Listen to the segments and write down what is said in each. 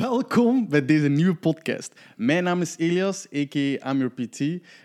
Welkom bij deze nieuwe podcast. Mijn naam is Elias, a.k.a. Amir PT.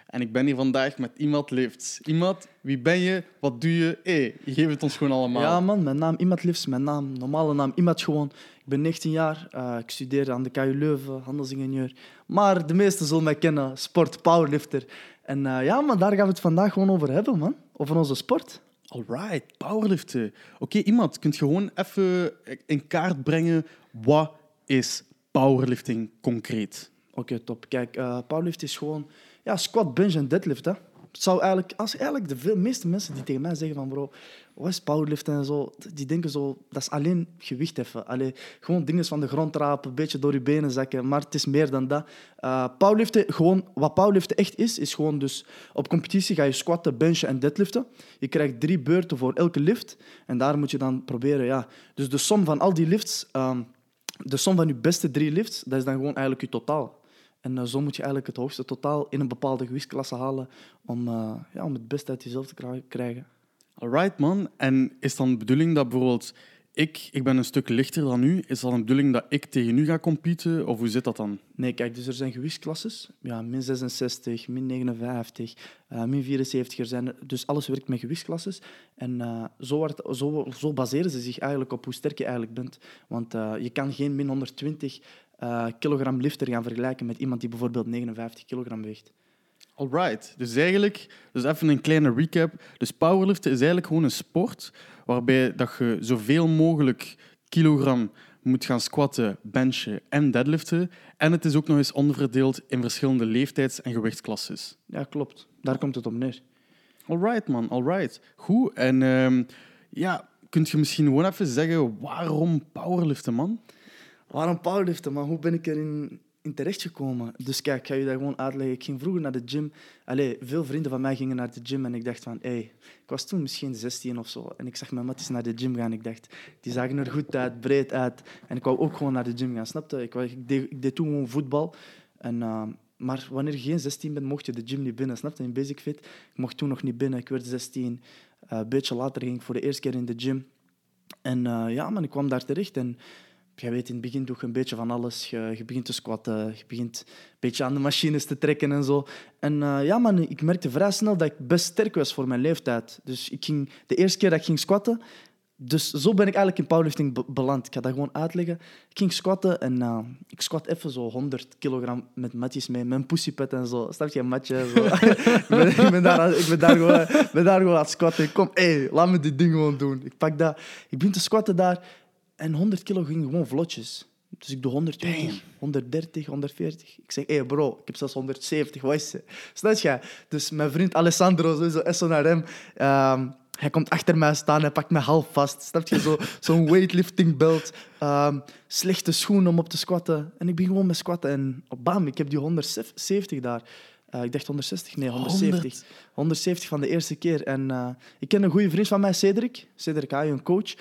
En ik ben hier vandaag met Iemand Lifts. Iemand, wie ben je? Wat doe je? Hé, je geeft het ons gewoon allemaal. Ja man, mijn naam Iemand Lifts. Mijn naam, normale naam Iemand gewoon. Ik ben 19 jaar. Uh, ik studeer aan de KU Leuven, handelsingenieur. Maar de meesten zullen mij kennen, sport, powerlifter. En uh, ja man, daar gaan we het vandaag gewoon over hebben man. Over onze sport. Alright, powerliften. Oké, iemand, kunt je gewoon even in kaart brengen wat is powerlifting concreet? Oké, top. Kijk, uh, powerlift is gewoon ja, squat, bench en deadlift. Hè. Het zou eigenlijk, als eigenlijk de veel, meeste mensen die tegen mij zeggen van bro, wat is powerliften en zo, die denken zo, dat is alleen gewicht heffen. Allee, gewoon dingen van de grond rapen, een beetje door je benen zakken, maar het is meer dan dat. Uh, powerliften, gewoon, wat powerliften echt is, is gewoon dus op competitie ga je squatten, benchen en deadliften. Je krijgt drie beurten voor elke lift en daar moet je dan proberen, ja. Dus de som van al die lifts... Um, de som van je beste drie lifts, dat is dan gewoon eigenlijk je totaal. En uh, zo moet je eigenlijk het hoogste totaal in een bepaalde gewichtsklasse halen om, uh, ja, om het beste uit jezelf te krijgen. Alright man. En is dan de bedoeling dat bijvoorbeeld ik, ik ben een stuk lichter dan u. Is dat een bedoeling dat ik tegen u ga competen? Of hoe zit dat dan? Nee, kijk, dus er zijn gewichtsklasses. Ja, min 66, min 59, uh, min 74 er zijn. Dus alles werkt met gewichtsklasses. En uh, zo, wordt, zo, zo, baseren ze zich eigenlijk op hoe sterk je eigenlijk bent. Want uh, je kan geen min 120 uh, kilogram lifter gaan vergelijken met iemand die bijvoorbeeld 59 kilogram weegt. Alright, dus eigenlijk, dus even een kleine recap. Dus powerliften is eigenlijk gewoon een sport waarbij dat je zoveel mogelijk kilogram moet gaan squatten, benchen en deadliften. En het is ook nog eens onderverdeeld in verschillende leeftijds- en gewichtsklasses. Ja, klopt. Daar komt het op neer. Alright, man. Alright. Goed. En uh, ja, kunt je misschien gewoon even zeggen waarom powerliften, man? Waarom powerliften, man? Hoe ben ik erin in terechtgekomen. Dus kijk, ik ga je dat gewoon uitleggen. Ik ging vroeger naar de gym. Allee, veel vrienden van mij gingen naar de gym en ik dacht van, hey, ik was toen misschien 16 of zo. En ik zag mijn matties naar de gym gaan. Ik dacht, die zagen er goed uit, breed uit. En ik wou ook gewoon naar de gym gaan, snapte? Ik, deed, ik deed toen gewoon voetbal. En, uh, maar wanneer je geen 16 bent, mocht je de gym niet binnen, snapte? In Basic Fit. Ik mocht toen nog niet binnen. Ik werd 16. Uh, een beetje later ging ik voor de eerste keer in de gym. En uh, ja, man, ik kwam daar terecht en jij weet, in het begin doe je een beetje van alles. Je, je, begint te squatten, je begint een beetje aan de machines te trekken en zo. En uh, ja, man, ik merkte vrij snel dat ik best sterk was voor mijn leeftijd. Dus ik ging, de eerste keer dat ik ging squatten, dus zo ben ik eigenlijk in powerlifting beland. Ik ga dat gewoon uitleggen. Ik ging squatten en uh, ik squat even zo 100 kilogram met matjes mee, mijn pussypet en zo. Snap je, een matje? Zo. ik, ben, ik, ben, daar, ik ben daar gewoon, ben daar gewoon aan het squatten. Kom, hé, laat me dit ding gewoon doen. Ik pak dat, ik begin te squatten daar en 100 kilo ging gewoon vlotjes. Dus ik doe 120, 130, 140. Ik zeg, hé hey bro, ik heb zelfs 170, wat is het? Snap je? Dus mijn vriend Alessandro, sowieso SO um, hij komt achter mij staan, hij pakt me half vast. Snap je? Zo'n zo weightlifting belt, um, slechte schoenen om op te squatten. En ik ben gewoon met squatten en bam, ik heb die 170 daar. Uh, ik dacht 160, nee, 170. 100. 170 van de eerste keer. En uh, ik ken een goede vriend van mij, Cedric. Cedric Ayo, een coach.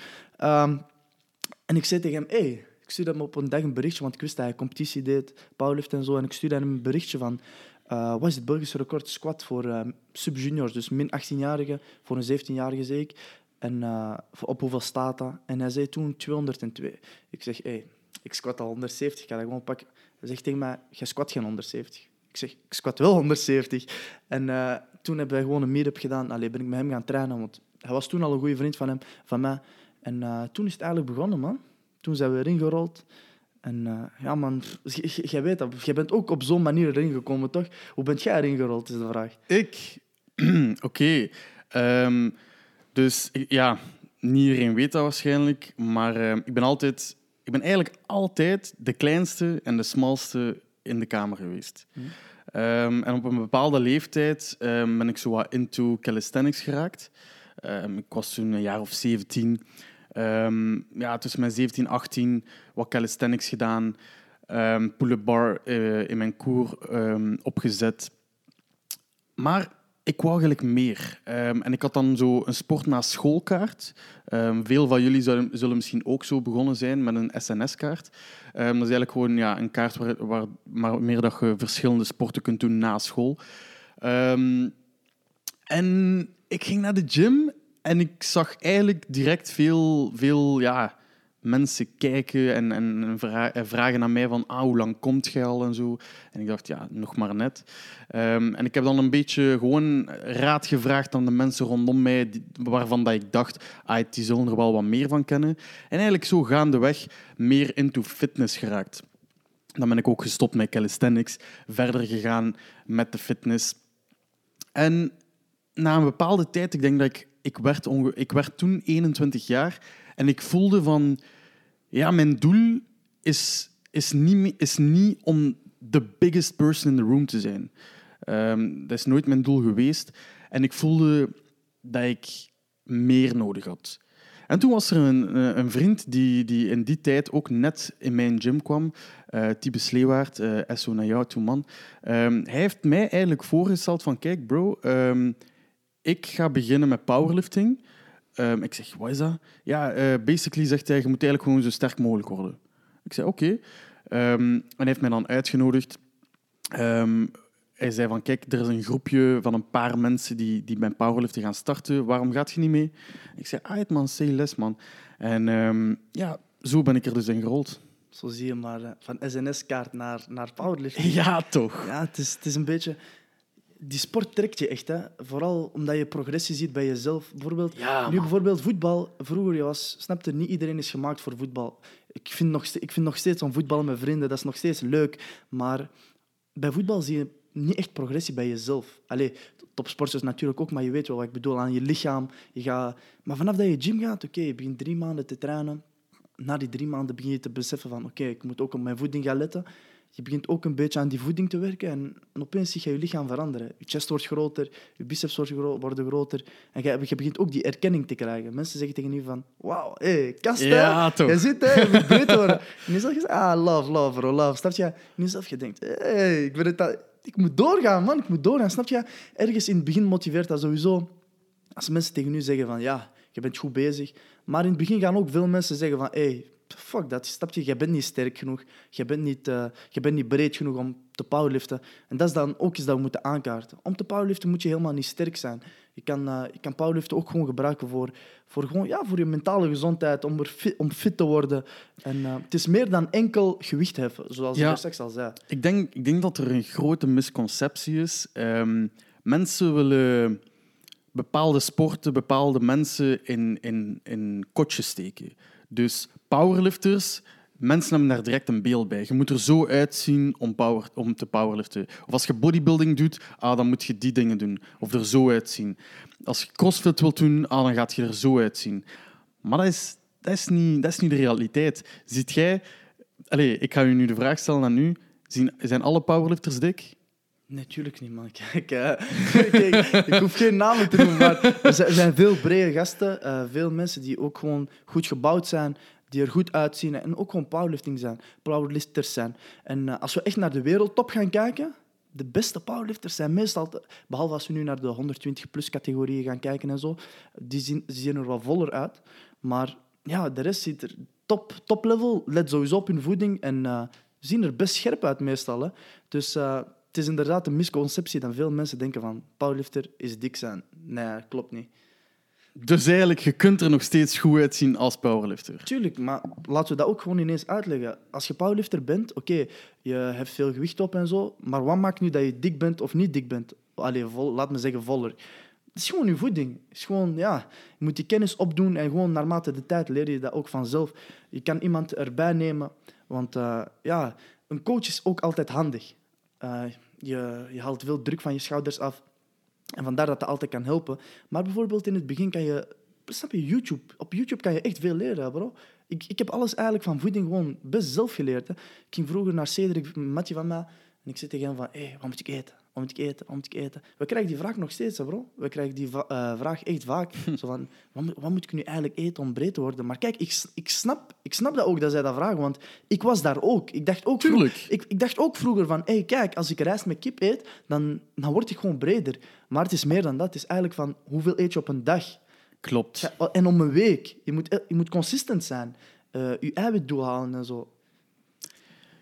Um, en ik zei tegen hem, hey, ik stuurde hem op een dag een berichtje, want ik wist dat hij competitie deed, powerlift en zo. En ik stuurde hem een berichtje van, uh, wat is het Belgische record squat voor uh, sub-juniors, dus min 18-jarigen, voor een 17-jarige zei ik. En uh, op hoeveel staat dat? En hij zei toen 202. Ik zeg, hey, ik squat al 170, ik ga dat gewoon pakken. Hij zegt tegen mij, jij squat geen 170. Ik zeg, ik squat wel 170. En toen hebben wij gewoon een meetup gedaan. Allee, ben ik met hem gaan trainen, want hij was toen al een goede vriend van, hem, van mij. En uh, toen is het eigenlijk begonnen, man. Toen zijn we erin gerold. En uh, ja, man, jij weet dat. Jij bent ook op zo'n manier erin gekomen, toch? Hoe bent jij erin gerold, is de vraag. Ik? Oké. Okay. Um, dus ja, niet iedereen weet dat waarschijnlijk. Maar uh, ik ben altijd... Ik ben eigenlijk altijd de kleinste en de smalste in de kamer geweest. Mm. Um, en op een bepaalde leeftijd ben ik zo wat into calisthenics geraakt. ik was toen een jaar of 17. Um, ja, tussen mijn 17 en 18 wat calisthenics gedaan. Um, pull-up bar uh, in mijn koer um, opgezet. Maar ik wou eigenlijk meer. en ik had dan zo een sport na schoolkaart. veel van jullie zullen, zullen, misschien ook zo begonnen zijn met een SNS-kaart. dat is eigenlijk gewoon ja, een kaart waar, waar maar meer dat je verschillende sporten kunt doen na school. en ik ging naar de gym en ik zag eigenlijk direct veel, veel ja, mensen kijken en, en, en vra- en vragen aan mij van ah, hoe lang komt jij al en zo. En ik dacht, ja, nog maar net. Ehm, en ik heb dan een beetje gewoon raad gevraagd aan de mensen rondom mij, waarvan dat ik dacht, ah, die zullen er wel wat meer van kennen. En eigenlijk zo gaandeweg meer into fitness geraakt. Dan ben ik ook gestopt met calisthenics, verder gegaan met de fitness. En na een bepaalde tijd, ik denk dat ik, ik, werd, ik werd toen 21 jaar en ik voelde van, ja, mijn doel is, is, niet, is niet om the biggest person in the room te zijn. Ehm, dat is nooit mijn doel geweest. En ik voelde dat ik meer nodig had. En toen was er een, eh, een vriend die, die in die tijd ook net in mijn gym kwam, Tibe Sleewaard, eh SO naar jou toe, man. Ehm, hij heeft mij eigenlijk voorgesteld van, kijk bro, ehm, ik ga beginnen met powerlifting. Ehm, ik zeg, wat is dat? Ja, eh, basically zegt hij, je moet eigenlijk gewoon zo sterk mogelijk worden. Ik zei, oké. Ehm, en hij heeft mij dan uitgenodigd. Ehm, hij zei van, kijk, er is een groepje van een paar mensen die, die bij powerliften gaan starten. Waarom gaat je niet mee? Ik zei, ah, man, say les, man. En ja, zo ben ik er dus in gerold. Zo zie je maar, eh, van SNS-kaart naar, naar powerlifting. Ja, toch. Ja, het is, het is een beetje... Die sport trekt je echt, hè. Vooral omdat je progressie ziet bij jezelf. Bijvoorbeeld, Ja, nu bijvoorbeeld voetbal. Vroeger je was, snapte, niet iedereen is gemaakt voor voetbal. Ik vind nog, ik vind nog steeds om voetballen met vrienden, dat is nog steeds leuk. Maar bij voetbal zie je niet echt progressie bij jezelf. Allee, topsporters natuurlijk ook, maar je weet wel wat ik bedoel. Aan je lichaam. Je gaat... Maar vanaf dat je gym gaat, oké, je begint drie maanden te trainen. Na die drie maanden begin je te beseffen van, oké, ik moet ook op mijn voeding gaan letten. Je begint ook een beetje aan die voeding te werken en, en opeens zie je je lichaam veranderen. Je chest wordt groter, je biceps worden groter. En je, je begint ook die erkenning te krijgen. Mensen zeggen tegen je van, wauw, hé, hey, kast? Ja, toch. Je zit, hè, je moet breed worden. En je zegt, ah, love, love, bro, love. Snap je? En jezelf, je denkt, hey, ik, ben het ik moet doorgaan, man, ik moet doorgaan. Snap je? Ergens in het begin motiveert dat sowieso. Als mensen tegen u zeggen van, ja, je bent goed bezig. Maar in het begin gaan ook veel mensen zeggen van, hey, fuck dat, snap je? Je bent niet sterk genoeg. Je bent niet, eh, je bent niet breed genoeg om te powerliften. En dat is dan ook iets dat we moeten aankaarten. Om te powerliften moet je helemaal niet sterk zijn. Je kan, eh, je kan powerliften ook gewoon gebruiken voor, voor, gewoon, ja, voor je mentale gezondheid, om, er fit, om fit te worden. En eh, het is meer dan enkel gewicht heffen, zoals Ja. ik straks al zei. Ik denk, ik denk dat er een grote misconceptie is. Ehm, mensen willen bepaalde sporten, bepaalde mensen in, in, in kotjes steken. Dus powerlifters, mensen hebben daar direct een beeld bij. Je moet er zo uitzien om, om te powerliften. Of als je bodybuilding doet, ah, dan moet je die dingen doen. Of er zo uitzien. Als je crossfit wilt doen, ah, dan gaat je er zo uitzien. Maar dat is, dat is, niet, dat is niet de realiteit. Ziet jij... Allez, ik ga u nu de vraag stellen aan u. Zijn alle powerlifters dik? Natuurlijk niet, man. Kijk, eh, kijk, ik hoef geen namen te noemen, maar er zijn, veel brede gasten. eh, veel mensen die ook gewoon goed gebouwd zijn, die er goed uitzien en ook gewoon powerlifting zijn, powerlifters zijn. En eh, als we echt naar de wereldtop gaan kijken, de beste powerlifters zijn meestal, behalve als we nu naar de 120-plus categorieën gaan kijken en zo, die zien, zien er wel voller uit. Maar ja, de rest ziet er top, top level, let sowieso op hun voeding en eh, zien er best scherp uit meestal. Hè. Dus het is inderdaad een misconceptie dat veel mensen denken van powerlifter is dik zijn. Nee, klopt niet. Dus eigenlijk, je kunt er nog steeds goed uitzien als powerlifter. Tuurlijk, maar laten we dat ook gewoon ineens uitleggen. Als je powerlifter bent, oké, je hebt veel gewicht op en zo, maar wat maakt nu dat je dik bent of niet dik bent? Allee, vol, laat me zeggen voller. Het is gewoon je voeding. Het is gewoon, ja, je moet die kennis opdoen en gewoon naarmate de tijd leer je dat ook vanzelf. Je kan iemand erbij nemen, want eh, ja, een coach is ook altijd handig. Eh, je, je haalt veel druk van je schouders af. En vandaar dat dat altijd kan helpen. Maar bijvoorbeeld in het begin kan je... Snap je, YouTube. Op YouTube kan je echt veel leren, bro. Ik, ik heb alles eigenlijk van voeding gewoon best zelf geleerd. Ik ging vroeger naar Cedric, een van mij, en ik zei tegen hem van, hé, hey, wat moet ik eten? Moet ik eten? Moet ik eten? We krijgen die vraag nog steeds, bro. We krijgen die eh, vraag echt vaak. Zo van, wat, moet- wat moet ik nu eigenlijk eten om breed te worden? Maar kijk, ik, ik, snap, ik snap dat ook, dat zij dat vragen, want ik was daar ook. Ik dacht ook, vroeg- ik, ik dacht ook vroeger van, hey, kijk, als ik rijst met kip eet, dan, dan word ik gewoon breder. Maar het is meer dan dat. Het is eigenlijk van, hoeveel eet je op een dag? Klopt. Ja, En om een week. Je moet, je moet consistent zijn. Eh, je eiwitdoel halen en zo.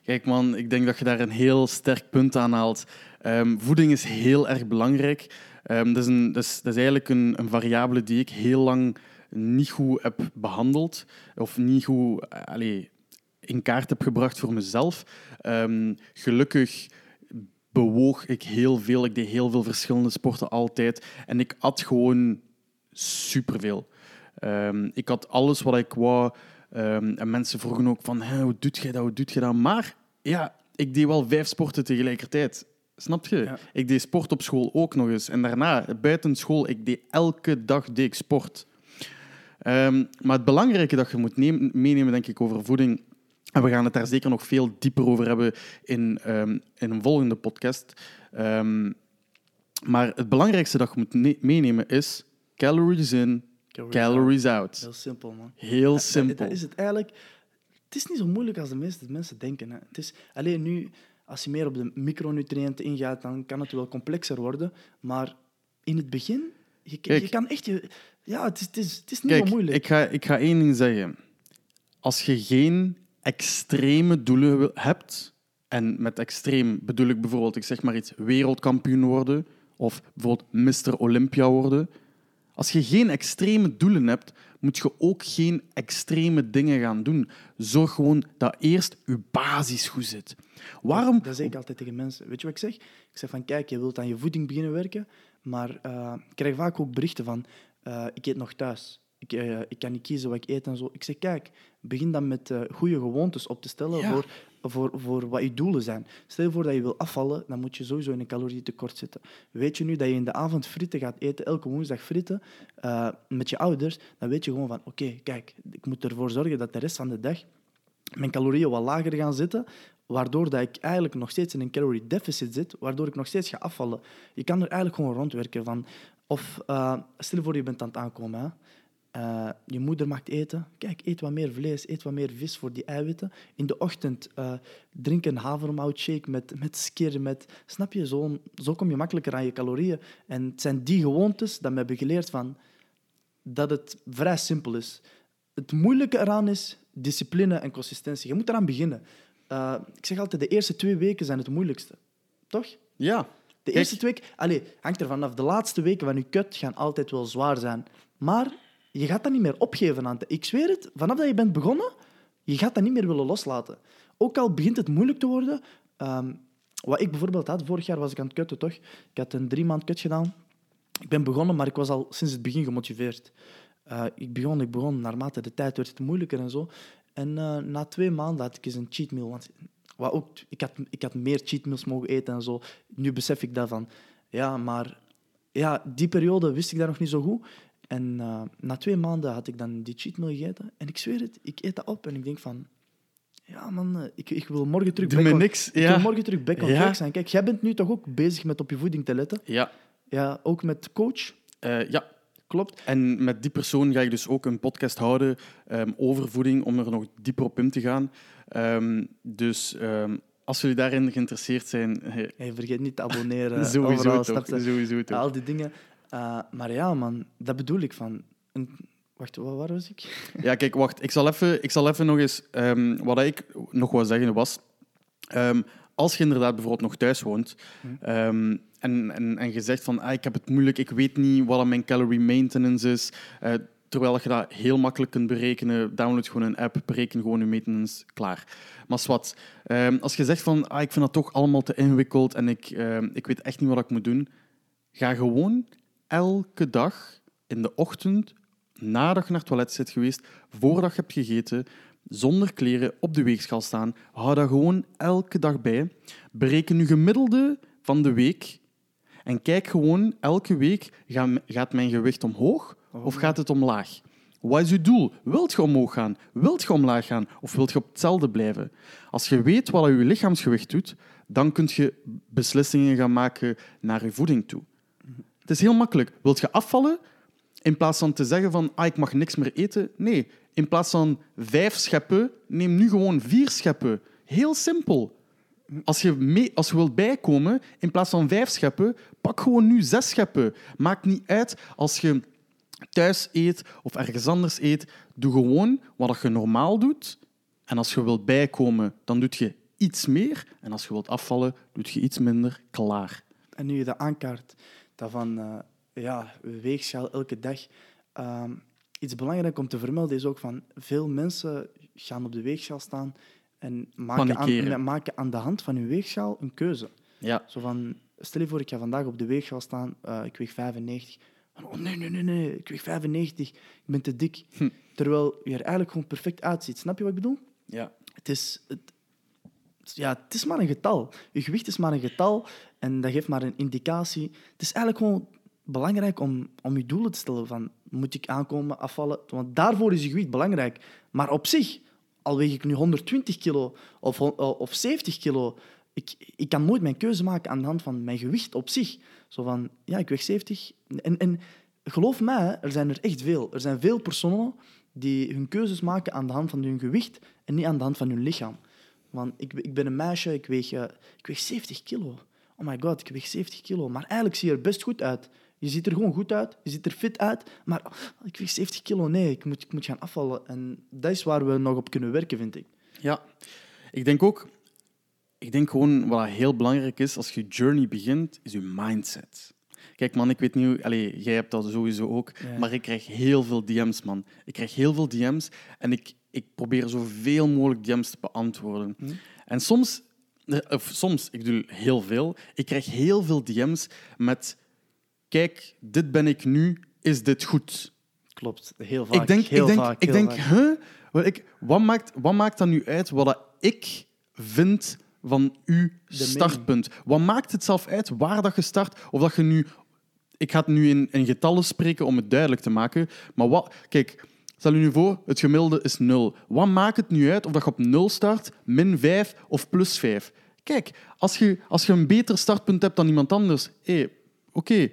Kijk man, ik denk dat je daar een heel sterk punt aan haalt. Ehm, voeding is heel erg belangrijk. Ehm, dat, is een, dat, is, eigenlijk een, een variabele die ik heel lang niet goed heb behandeld of niet goed in kaart heb gebracht voor mezelf. Ehm, gelukkig bewoog ik heel veel. Ik deed heel veel verschillende sporten altijd. En ik at gewoon superveel. Um, ik had alles wat ik wou. Um, en mensen vroegen ook van, hoe doet je dat, hoe doet je dat? Maar ja, ik deed wel vijf sporten tegelijkertijd. Snap je? Ja. Ik deed sport op school ook nog eens. En daarna, buiten school, ik deed elke dag deed ik sport. Um, maar het belangrijke dat je moet nemen, meenemen, denk ik, over voeding... En we gaan het daar zeker nog veel dieper over hebben in, um, in een volgende podcast. Um, maar het belangrijkste dat je moet meenemen is calories in, calories, calories out. out. Heel simpel, man. Heel simpel. Dat, dat, is het eigenlijk. Het is niet zo moeilijk als de meeste mensen denken. Hè. Het is alleen nu als je meer op de micronutriënten ingaat, dan kan het wel complexer worden. Maar in het begin, je, Kijk, je kan echt... Je, ja, het is, het is, het is niet Kijk, zo moeilijk. Ik ga, ik ga één ding zeggen. Als je geen extreme doelen hebt, en met extreem bedoel ik bijvoorbeeld, ik zeg maar iets, wereldkampioen worden, of bijvoorbeeld Mr. Olympia worden. Als je geen extreme doelen hebt, moet je ook geen extreme dingen gaan doen. Zorg gewoon dat eerst je basis goed zit. Waarom? Dat zeg ik altijd tegen mensen. Weet je wat ik zeg? Ik zeg van, kijk, je wilt aan je voeding beginnen werken, maar uh, ik krijg vaak ook berichten van, uh, ik eet nog thuis. Ik, uh, ik, kan niet kiezen wat ik eet en zo. Ik zeg, kijk, begin dan met goede gewoontes op te stellen ja. voor, voor, voor wat je doelen zijn. Stel je voor dat je wil afvallen, dan moet je sowieso in een calorietekort zitten. Weet je nu dat je in de avond frieten gaat eten, elke woensdag frieten, met je ouders, dan weet je gewoon van, oké, okay, kijk, ik moet ervoor zorgen dat de rest van de dag mijn calorieën wat lager gaan zitten, waardoor dat ik eigenlijk nog steeds in een calorie deficit zit, waardoor ik nog steeds ga afvallen. Je kan er eigenlijk gewoon rondwerken van... Of uh, stel je voor, je bent aan het aankomen. Hè. Uh, je moeder maakt eten. Kijk, eet wat meer vlees, eet wat meer vis voor die eiwitten. In de ochtend uh, drink een havermoutshake met, met skir. Met, snap je? Zo, zo kom je makkelijker aan je calorieën. En het zijn die gewoontes dat me hebben geleerd van, dat het vrij simpel is. Het moeilijke eraan is discipline en consistentie. Je moet eraan beginnen. Uh, ik zeg altijd, de eerste twee weken zijn het moeilijkste. Toch? Ja. De eerste twee weken... Allee, hangt er vanaf. De laatste weken van je kut gaan altijd wel zwaar zijn. Maar je gaat dat niet meer opgeven aan Ik zweer het, vanaf dat je bent begonnen, je gaat dat niet meer willen loslaten. Ook al begint het moeilijk te worden... Um, wat ik bijvoorbeeld had, vorig jaar was ik aan het kutten, toch? Ik had een drie maand kut gedaan. Ik ben begonnen, maar ik was al sinds het begin gemotiveerd. Uh, ik begon, ik begon, naarmate de tijd werd het moeilijker en zo. En uh, na twee maanden had ik eens een cheat meal. Want wat ook, ik, had, ik had meer cheat meals mogen eten en zo. Nu besef ik dat van. Ja, maar ja, die periode wist ik dat nog niet zo goed. En uh, na twee maanden had ik dan die cheat meal gegeten. En ik zweer het, ik eet dat op en ik denk van... Ja, man, ik, ik wil morgen terug Doe back niks. Ja. Ik wil morgen terug back on ja. track zijn. Kijk, jij bent nu toch ook bezig met op je voeding te letten? Ja. Ja, ook met coach? Uh, ja, Klopt. En met die persoon ga ik dus ook een podcast houden um, over voeding, om er nog dieper op in te gaan. Um, dus um, als jullie daarin geïnteresseerd zijn... Hey, vergeet niet te abonneren. sowieso overal, toch, sowieso toch. Al die dingen. Uh, maar ja, man, dat bedoel ik van... Een... Wacht, waar, was ik? ja, kijk, wacht. Ik zal even, ik zal even nog eens... wat ik nog wou zeggen was... als je inderdaad bijvoorbeeld nog thuis woont... Hm en, en, en je zegt van ah, ik heb het moeilijk, ik weet niet wat mijn calorie maintenance is. Uh, terwijl je dat heel makkelijk kunt berekenen. Download gewoon een app, bereken gewoon je maintenance, klaar. Maar wat, als je zegt van ah, ik vind dat toch allemaal te ingewikkeld en ik, ik weet echt niet wat ik moet doen, ga gewoon elke dag in de ochtend, nadat je naar het toilet zit geweest, voordat je hebt gegeten, zonder kleren op de weegschaal staan. Hou dat gewoon elke dag bij. Bereken je gemiddelde van de week en kijk gewoon, elke week gaat mijn gewicht omhoog of gaat het omlaag? Wat is je doel? Wilt je omhoog gaan? Wilt je omlaag gaan? Of wilt je op hetzelfde blijven? Als je weet wat je lichaamsgewicht doet, dan kun je beslissingen gaan maken naar je voeding toe. Het is heel makkelijk. Wilt je afvallen? In plaats van te zeggen van ah, ik mag niks meer eten. Nee, in plaats van vijf scheppen, neem nu gewoon vier scheppen. Heel simpel. Als je, mee, als je wilt bijkomen, in plaats van vijf scheppen, pak gewoon nu zes scheppen. Maakt niet uit als je thuis eet of ergens anders eet. Doe gewoon wat je normaal doet. En als je wilt bijkomen, dan doe je iets meer. En als je wilt afvallen, doe je iets minder. Klaar. En nu je dat aankaart, dat van uh, ja, weegschaal elke dag. Uh, iets belangrijk om te vermelden is ook van veel mensen gaan op de weegschaal staan en maken aan, maken aan de hand van hun weegschaal een keuze. Ja. Zo van, stel je voor, ik ga vandaag op de weegschaal staan, eh, ik weeg 95. Van, Oh nee, nee, nee, nee, ik weeg 95, ik ben te dik. Hm. Terwijl je er eigenlijk gewoon perfect uitziet. Snap je wat ik bedoel? Ja. Het is, het, ja, het is maar een getal. Je gewicht is maar een getal en dat geeft maar een indicatie. Het is eigenlijk gewoon belangrijk om, om je doelen te stellen. Van, moet ik aankomen, afvallen? Want daarvoor is je gewicht belangrijk. Maar op zich, al weeg ik nu 120 kilo of, hon- of 70 kilo, ik, ik kan nooit mijn keuze maken aan de hand van mijn gewicht op zich. Zo van, ja, ik weeg 70. En, en geloof mij, er zijn er echt veel. Er zijn veel personen die hun keuzes maken aan de hand van hun gewicht en niet aan de hand van hun lichaam. Want ik, ik ben een meisje, ik weeg, eh, ik weeg 70 kilo. Oh my god, ik weeg 70 kilo. Maar eigenlijk zie je er best goed uit. Je ziet er gewoon goed uit, je ziet er fit uit. Maar oh, ik weeg 70 kilo, nee, ik moet, ik moet gaan afvallen. En dat is waar we nog op kunnen werken, vind ik. Ja, ik denk ook, ik denk gewoon wat heel belangrijk is als je journey begint, is je mindset. Kijk man, ik weet niet, hoe- allee, jij hebt dat sowieso ook, Ja. maar ik krijg heel veel DM's man. Ik krijg heel veel DM's en ik, ik probeer zoveel mogelijk DM's te beantwoorden. Hm. En soms, eh, of soms, ik doe heel veel, ik krijg heel veel DM's met, kijk, dit ben ik nu, is dit goed? Klopt, heel vaak. ik denk, heel ik denk, vaak, ik denk huh? Wel, ik, wat, maakt, wat maakt dat nu uit wat dat ik vind van uw startpunt? Wat maakt het zelf uit waar dat je start? Of dat je nu... Ik ga het nu in, in getallen spreken om het duidelijk te maken. Maar wat... Kijk, stel je nu voor, het gemiddelde is 0. Wat maakt het nu uit of dat je op 0 start, min 5 of plus 5? Kijk, als je, als je een beter startpunt hebt dan iemand anders, hey, oké,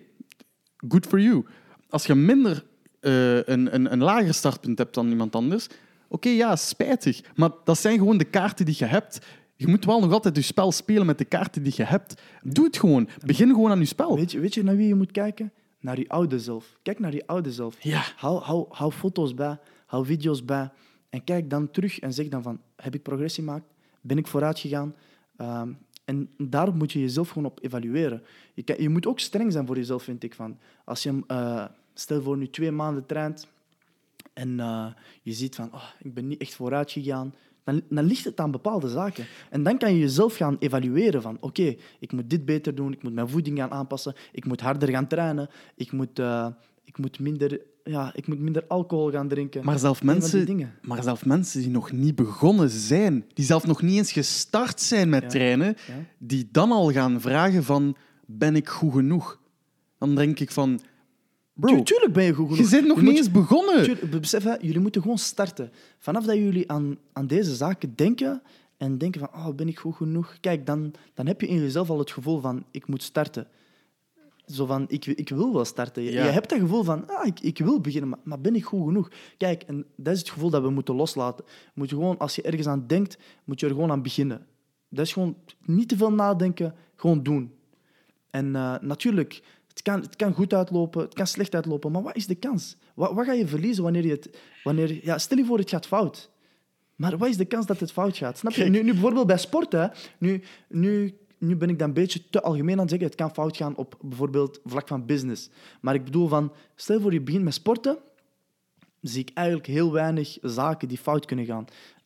good for you. Als je minder eh, een, een, een lager startpunt hebt dan iemand anders, oké, ja, spijtig. Maar dat zijn gewoon de kaarten die je hebt. Je moet wel nog altijd je spel spelen met de kaarten die je hebt. Doe het gewoon. Begin gewoon aan je spel. Weet je, weet je naar wie je moet kijken? Naar je oude zelf. Kijk naar je oude zelf. Ja. Hou, hou, hou foto's bij, hou video's bij. En kijk dan terug en zeg dan van, heb ik progressie gemaakt? Ben ik vooruit gegaan? Ehm, en daarop moet je jezelf gewoon op evalueren. Je, kan- je moet ook streng zijn voor jezelf, vind ik. Van. Als je, eh, stel voor nu twee maanden traint en eh, je ziet van, oh, ik ben niet echt vooruit gegaan, dan, dan ligt het aan bepaalde zaken. En dan kan je jezelf gaan evalueren van, oké, ik moet dit beter doen, ik moet mijn voeding gaan aanpassen, ik moet harder gaan trainen, ik moet, eh, ik moet, minder, ja, ik moet minder alcohol gaan drinken. Maar zelf, mensen, maar zelf mensen die nog niet begonnen zijn, die zelf nog niet eens gestart zijn met Ja. trainen, Ja. die dan al gaan vragen van, ben ik goed genoeg? Dan denk ik van, bro, Tu- tuurlijk ben je goed genoeg. je bent nog Je niet eens begonnen. Tuurlijk, besef, hè, jullie moeten gewoon starten. Vanaf dat jullie aan, aan deze zaken denken en denken van, oh, ben ik goed genoeg? Kijk, dan, dan heb je in jezelf al het gevoel van, ik moet starten. Zo van, ik, ik wil wel starten. Je, Ja. je hebt dat gevoel van, ah, ik, ik wil beginnen, maar, maar ben ik goed genoeg? Kijk, en dat is het gevoel dat we moeten loslaten. Moet je gewoon, als je ergens aan denkt, moet je er gewoon aan beginnen. Dat is gewoon niet te veel nadenken, gewoon doen. En eh, natuurlijk, het kan, het kan goed uitlopen, het kan slecht uitlopen, maar wat is de kans? Wat, wat ga je verliezen wanneer je het... Wanneer, ja, stel je voor, het gaat fout. Maar wat is de kans dat het fout gaat? Snap je? Nu, nu bijvoorbeeld bij sport, hè, nu, nu, nu ben ik dan een beetje te algemeen aan het zeggen, het kan fout gaan op bijvoorbeeld vlak van business. Maar ik bedoel van, stel je voor, je begint met sporten, zie ik eigenlijk heel weinig zaken die fout kunnen gaan.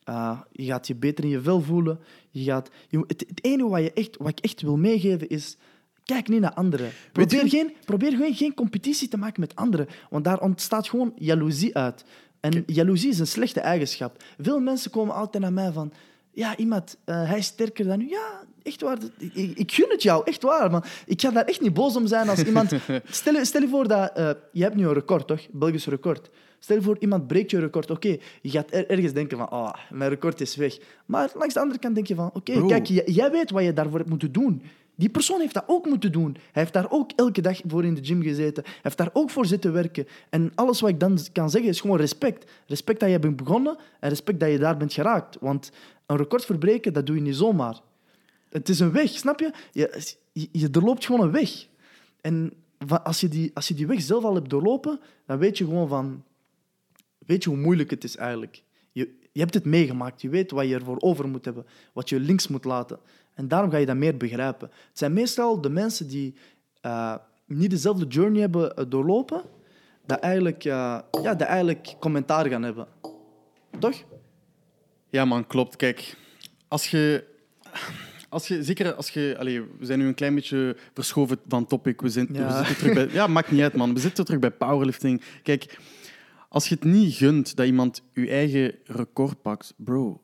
Uh, je gaat je beter in je vel voelen. Je gaat, je, het, het enige wat, je echt, wat ik echt wil meegeven is... Kijk niet naar anderen. Probeer, geen, probeer gewoon geen competitie te maken met anderen. Want daar ontstaat gewoon jaloezie uit. En jaloezie is een slechte eigenschap. Veel mensen komen altijd naar mij van... Ja, iemand, eh, hij is sterker dan u. Ja, echt waar. Ik, ik gun het jou, echt waar. Man. Ik ga daar echt niet boos om zijn als iemand... Stel, je- stel je voor dat... eh, je hebt nu een record, toch? Belgisch record. Stel je voor, iemand breekt je record. Oké, je gaat er- ergens denken van... Oh, mijn record is weg. Maar langs de andere kant denk je van... Oké, kijk, j- jij weet wat je daarvoor hebt moeten doen. Die persoon heeft dat ook moeten doen. Hij heeft daar ook elke dag voor in de gym gezeten. Hij heeft daar ook voor zitten werken. En alles wat ik dan kan zeggen is gewoon respect. Respect dat je bent begonnen en respect dat je daar bent geraakt. Want een record verbreken, dat doe je niet zomaar. Het is een weg, snap je? Je, je, je doorloopt gewoon een weg. En als je, die, als je die weg zelf al hebt doorlopen, dan weet je gewoon van... Weet je hoe moeilijk het is eigenlijk? Je, je hebt het meegemaakt. Je weet wat je ervoor over moet hebben. Wat je links moet laten. En daarom ga je dat meer begrijpen. Het zijn meestal de mensen die eh, niet dezelfde journey hebben eh, doorlopen, dat eigenlijk, eh, ja, dat eigenlijk commentaar gaan hebben. Toch? Ja, man, klopt. Kijk, als je... Als je, zeker als je... Allee, we zijn nu een klein beetje verschoven van topic. We, zijn, Ja. we zitten terug bij... Ja, maakt niet uit, man. We zitten terug bij powerlifting. Kijk, als je het niet gunt dat iemand je eigen record pakt, bro,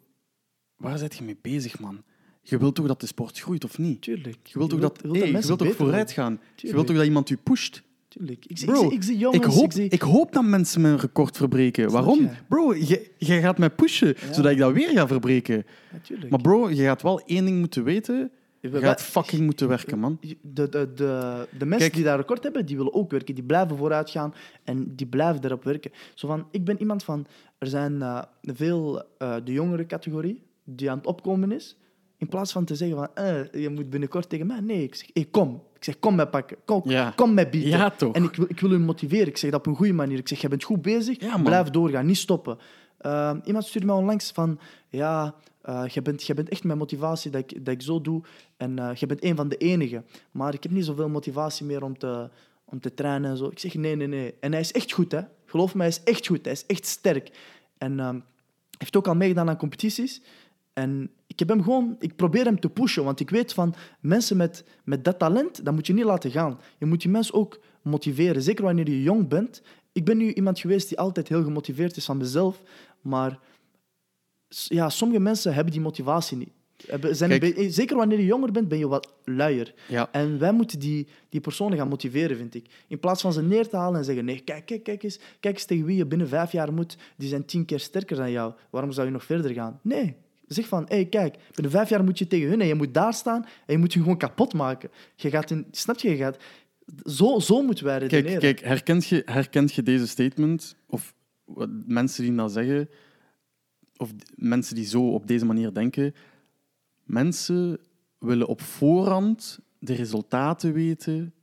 waar zit je mee bezig, man? Je wilt toch dat de sport groeit, of niet? Tuurlijk. Je wilt toch dat, wilt hey, je wilt toch vooruit gaan? Je wilt toch dat iemand je pusht? Tuurlijk. Ik, zie- Bro, ik, zie, ik zie jongens, ik, hoop, zie... ik hoop dat mensen mijn record verbreken. Snap Waarom? je? Bro, jij gaat mij pushen, Ja. zodat ik dat weer ga verbreken. Natuurlijk. Maar bro, je gaat wel één ding moeten weten. Je gaat fucking moeten werken, man. De, de, de, de mensen Kijk. die daar record hebben, die willen ook werken. Die blijven vooruit gaan en die blijven erop werken. Zo van, ik ben iemand van... Er zijn eh, veel eh, de jongere categorie die aan het opkomen is. In plaats van te zeggen van, eh, je moet binnenkort tegen mij. Nee, ik zeg, hey, kom. Ik zeg, kom mij pakken. Kom, Ja. kom mij bieden. Ja, toch. En ik wil, ik wil u motiveren. Ik zeg dat op een goede manier. Ik zeg, je bent goed bezig. Ja. Blijf doorgaan, niet stoppen. Eh, iemand stuurde mij onlangs van... Ja, eh je, bent, je bent echt mijn motivatie dat ik, dat ik zo doe. En eh je bent een van de enigen. Maar ik heb niet zoveel motivatie meer om te, om te trainen en zo. Ik zeg, nee, nee, nee. En hij is echt goed, hè. Geloof me, hij is echt goed. Hij is echt sterk. En ehm, heeft ook al meegedaan aan competities. En ik heb hem gewoon... Ik probeer hem te pushen, want ik weet van... Mensen met, met dat talent, dat moet je niet laten gaan. Je moet die mensen ook motiveren. Zeker wanneer je jong bent. Ik ben nu iemand geweest die altijd heel gemotiveerd is van mezelf. Maar ja, sommige mensen hebben die motivatie niet. Zijn Kijk. be- zeker wanneer je jonger bent, ben je wat luier. Ja. En wij moeten die, die personen gaan motiveren, vind ik. In plaats van ze neer te halen en zeggen: nee, kijk, kijk, kijk eens, kijk eens tegen wie je binnen vijf jaar moet. Die zijn tien keer sterker dan jou. Waarom zou je nog verder gaan? Nee. Zeg van, hé, hey, kijk, binnen vijf jaar moet je tegen hun en je moet daar staan en je moet je gewoon kapot maken. Je gaat in, snap je? Je gaat, zo, zo moeten wij redeneren. Kijk, kijk herkent, je, herkent je deze statement? Of wat mensen die dat zeggen, of mensen die zo op deze manier denken. Mensen willen op voorhand de resultaten weten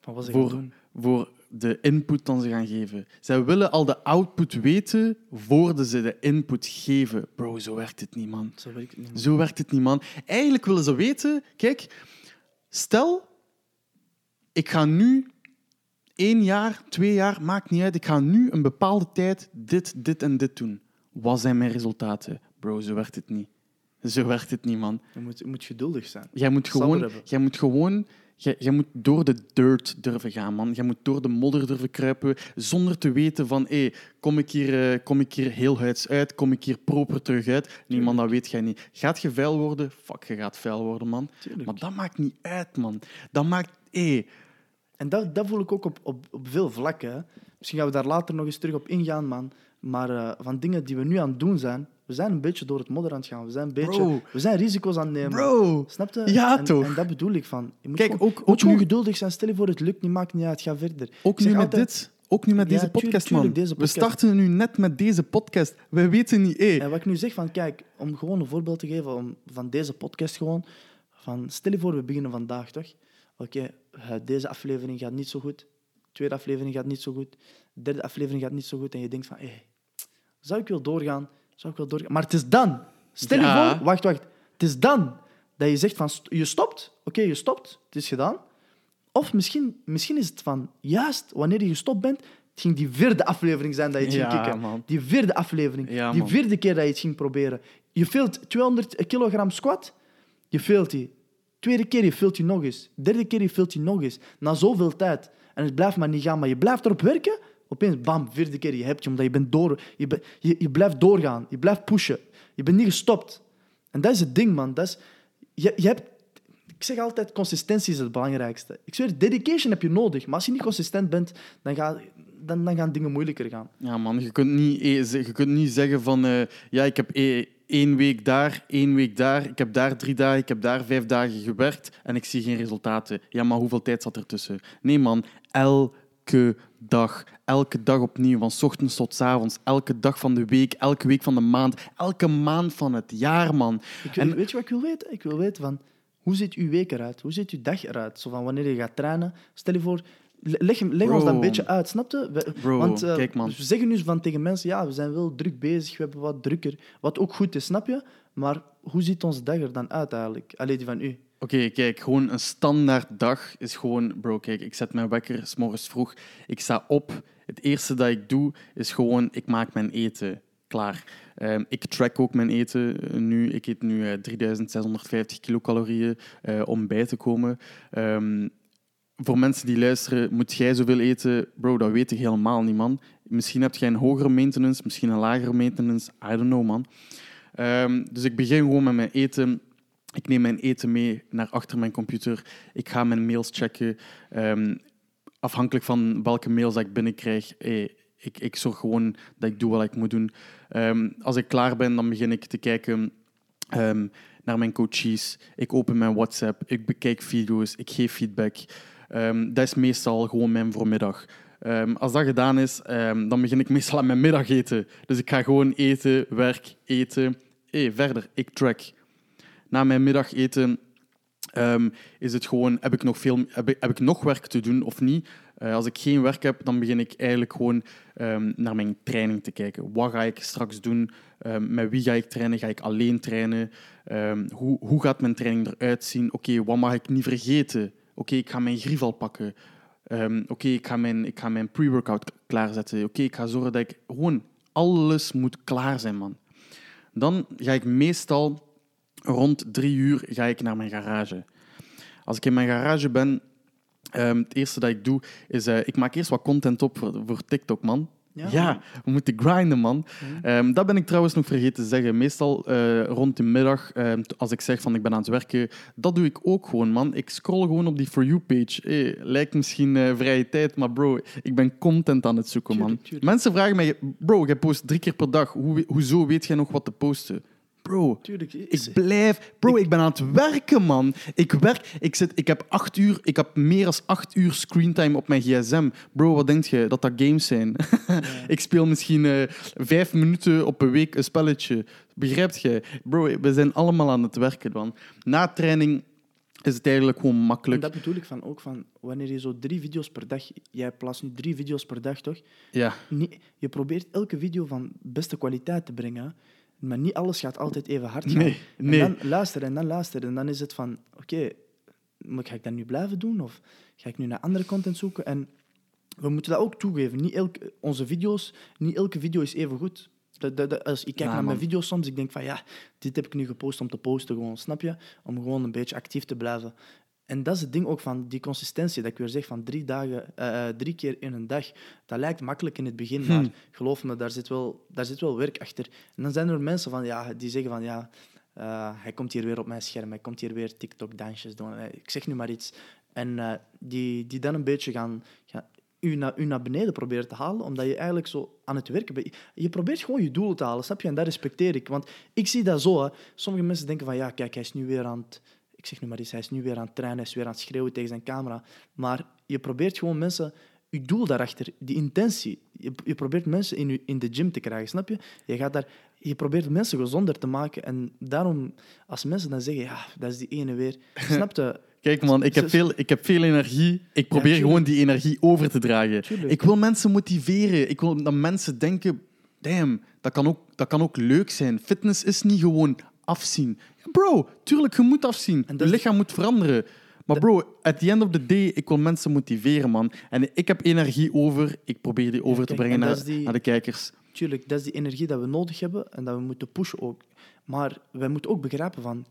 Van wat ze gaan voor, doen. voor de input dan ze gaan geven. Zij willen al de output weten voordat ze de input geven. Bro, zo werkt het niet, man. Zo werkt het niet. man. Zo werkt het niet, man. Eigenlijk willen ze weten... Kijk, stel, ik ga nu één jaar, twee jaar, maakt niet uit. Ik ga nu een bepaalde tijd dit, dit en dit doen. Wat zijn mijn resultaten? Bro, zo werkt het niet. Zo werkt het niet, man. Je moet, je moet geduldig zijn. Jij moet gewoon... Jij moet gewoon Jij, jij moet door de dirt durven gaan, man. Jij moet door de modder durven kruipen, zonder te weten van, hé, kom, ik hier, eh, kom ik hier heel huids uit? Kom ik hier proper terug uit? Nee, man, dat weet jij niet. Gaat je vuil worden? Fuck, je gaat vuil worden, man. Tuurlijk. Maar dat maakt niet uit, man. Dat maakt... hé, En dat, dat voel ik ook op, op, op veel vlakken. hè. Misschien gaan we daar later nog eens terug op ingaan, man. Maar eh, van dingen die we nu aan het doen zijn, we zijn een beetje door het modder aan het gaan. We zijn, een beetje, Bro. we zijn risico's aan het nemen. Bro! Snap je? Ja, en, toch? En dat bedoel ik van. Je moet Kijk, gewoon, ook- moet ook nu- geduldig zijn. Stel je voor, het lukt niet, maakt niet uit, ga verder. Ook nu met altijd- dit. Ook nu met Ja, deze podcast, tuurlijk, man. deze We starten nu net met deze podcast. Wij weten niet, hé. En wat ik nu zeg van, kijk, om gewoon een voorbeeld te geven om, van deze podcast gewoon. Van, stel je voor, we beginnen vandaag, toch? Oké, eh, deze aflevering gaat niet zo goed. Tweede aflevering gaat niet zo goed. Derde aflevering gaat niet zo goed. En je denkt van, hé, zou ik wel doorgaan? Zou ik wel doorgaan? Maar het is dan. Stel Ja. je voor, wacht, wacht. Het is dan dat je zegt van, je stopt. Oké, je stopt. Het is gedaan. Of misschien, misschien is het van, juist wanneer je gestopt bent, het ging die vierde aflevering zijn dat je het ging kicken. man. Die vierde aflevering. Ja, die vierde keer dat je het ging proberen. Je veelt 200 kilogram squat, je veelt die. Tweede keer, je veelt die nog eens. Derde keer, je veelt die nog eens. Na zoveel tijd. En het blijft maar niet gaan, maar je blijft erop werken. Opeens, bam, vierde keer, je hebt je, omdat je bent door. Je, je, je blijft doorgaan, je blijft pushen. Je bent niet gestopt. En dat is het ding, man. Dat is, je, je hebt, ik zeg altijd, consistentie is het belangrijkste. Ik zweer, dedication heb je nodig. Maar als je niet consistent bent, dan, ga, dan, dan gaan dingen moeilijker gaan. Ja, man, je kunt niet, eh, je kunt niet zeggen van... eh, ja, ik heb eh, één week daar, één week daar. Ik heb daar drie dagen, ik heb daar vijf dagen gewerkt en ik zie geen resultaten. Ja, maar hoeveel tijd zat er tussen? Nee, man, elke dag. Elke dag opnieuw, van ochtends tot avonds. Elke dag van de week, elke week van de maand. Elke maand van het jaar, man. Ik, En- weet je wat ik wil weten? Ik wil weten van, hoe ziet uw week eruit? Hoe ziet uw dag eruit? Zo van wanneer je gaat trainen. Stel je voor, le- leg, leg ons dat een beetje uit, snap je? We- Bro, Want eh, kijk, man. we zeggen nu van tegen mensen, ja, we zijn wel druk bezig, we hebben wat drukker. Wat ook goed is, snap je? Maar hoe ziet onze dag er dan uit eigenlijk? Allee, die van u. Oké, kijk, gewoon een standaard dag is gewoon, bro, kijk, ik zet mijn wekker s morgens vroeg, ik sta op. Het eerste dat ik doe is gewoon, ik maak mijn eten klaar. Ehm, ik track ook mijn eten eh, nu. Ik eet nu eh, 3650 kilocalorieën eh, om bij te komen. Ehm, voor mensen die luisteren, moet jij zoveel eten? Bro, dat weet ik helemaal niet, man. Misschien heb jij een hogere maintenance, misschien een lagere maintenance. I don't know, man. Ehm, dus ik begin gewoon met mijn eten. Ik neem mijn eten mee naar achter mijn computer. Ik ga mijn mails checken. Ehm, afhankelijk van welke mails dat ik binnenkrijg, eh, ik, ik zorg gewoon dat ik doe wat ik moet doen. Ehm, als ik klaar ben, dan begin ik te kijken ehm, naar mijn coaches. Ik open mijn WhatsApp, ik bekijk video's, ik geef feedback. Dat is meestal gewoon mijn voormiddag. Als dat gedaan is, dan begin ik meestal aan mijn middageten. Dus ik ga gewoon eten, werk, eten. Hey, verder, ik track. Na mijn middageten ehm, is het gewoon, heb ik, nog veel, heb, ik, heb ik nog werk te doen of niet? Eh, als ik geen werk heb, dan begin ik eigenlijk gewoon ehm, naar mijn training te kijken. Wat ga ik straks doen? Ehm, met wie ga ik trainen? Ga ik alleen trainen? Hoe, hoe gaat mijn training eruit zien? Oké, wat mag ik niet vergeten? Oké, ik ga mijn grief pakken. Oké, ik ga mijn, ik ga mijn pre-workout klaarzetten. Oké, ik ga zorgen dat ik gewoon alles moet klaar zijn, man. Dan ga ik meestal rond drie uur ga ik naar mijn garage. Als ik in mijn garage ben, ehm, het eerste dat ik doe is, eh, ik maak eerst wat content op voor, voor TikTok, man. Ja, we moeten grinden, man. Ehm, dat ben ik trouwens nog vergeten te zeggen. Meestal eh, rond de middag, ehm, als ik zeg van ik ben aan het werken, dat doe ik ook gewoon, man. Ik scroll gewoon op die For You-page. Hey, lijkt misschien eh, vrije tijd, maar bro, ik ben content aan het zoeken, man. Tuurlijk, tuurlijk. Mensen vragen mij, bro, jij post drie keer per dag. Hoe, hoezo weet jij nog wat te posten? Bro, Tuurlijk. ik blijf... Bro, ik ben aan het werken, man. Ik werk... Ik, zit, ik heb acht uur... Ik heb meer dan acht uur screentime op mijn gsm. Bro, wat denk je? Dat dat games zijn? ik speel misschien eh, vijf minuten op een week een spelletje. Begrijpt je? Bro, we zijn allemaal aan het werken, man. Na training is het eigenlijk gewoon En makkelijk. dat bedoel ik van, ook van, wanneer je zo drie video's per dag... Jij plaatst nu drie video's per dag, toch? Ja. Je probeert elke video van beste kwaliteit te brengen, maar niet alles gaat altijd even hard gaan. Nee, nee. En dan luisteren en dan luisteren. En dan is het van, oké, ga ik dat nu blijven doen? Of ga ik nu naar andere content zoeken? En we moeten dat ook toegeven. Niet elke, onze video's, niet elke video is even goed. Dat, dat, dat- als ik kijk Ja, naar mijn video's soms, ik denk van ja, dit heb ik nu gepost om te posten, gewoon, snap je? Om gewoon een beetje actief te blijven. En dat is het ding ook van die consistentie, dat ik weer zeg van drie, dagen, eh, eh, drie keer in een dag. Dat lijkt makkelijk in het begin, maar geloof me, daar zit, wel, daar zit wel werk achter. En dan zijn er mensen van, ja, die zeggen van ja, eh, hij komt hier weer op mijn scherm, hij komt hier weer TikTok-dansjes doen. Ik zeg nu maar iets. En die, die dan een beetje gaan, gaan u, naar, u naar beneden proberen te halen, omdat je eigenlijk zo aan het werken bent. Je probeert gewoon je doelen te halen, snap je? En dat respecteer ik. Want ik zie dat zo. Hè. Sommige mensen denken van, ja, kijk, hij is nu weer aan het... Ik zeg nu maar iets, hij is nu weer aan het trainen, hij is weer aan het schreeuwen tegen zijn camera. Maar je probeert gewoon mensen... Je doel daarachter, die intentie. Je, je probeert mensen in, je- in de gym te krijgen, snap je? Je, gaat daar, je probeert mensen gezonder te maken. En daarom, als mensen dan zeggen, ja, dat is die ene weer. Snap je? Kijk man, ik heb, veel, ik heb veel energie. Ik probeer gewoon die energie over te dragen. Tuurlijk. Ik wil mensen motiveren. Ik wil dat mensen denken, damn, dat kan ook, dat kan ook leuk zijn. Fitness is niet gewoon afzien. Bro, tuurlijk, je moet afzien. En Je dat lichaam moet veranderen. Maar bro, at the end of the day, ik wil mensen motiveren, man. En ik heb energie over. Ik probeer die over te kijk, brengen en dat naar, is die- naar de kijkers. Tuurlijk, dat is die energie dat we nodig hebben en dat we moeten pushen ook. Maar wij moeten ook begrijpen van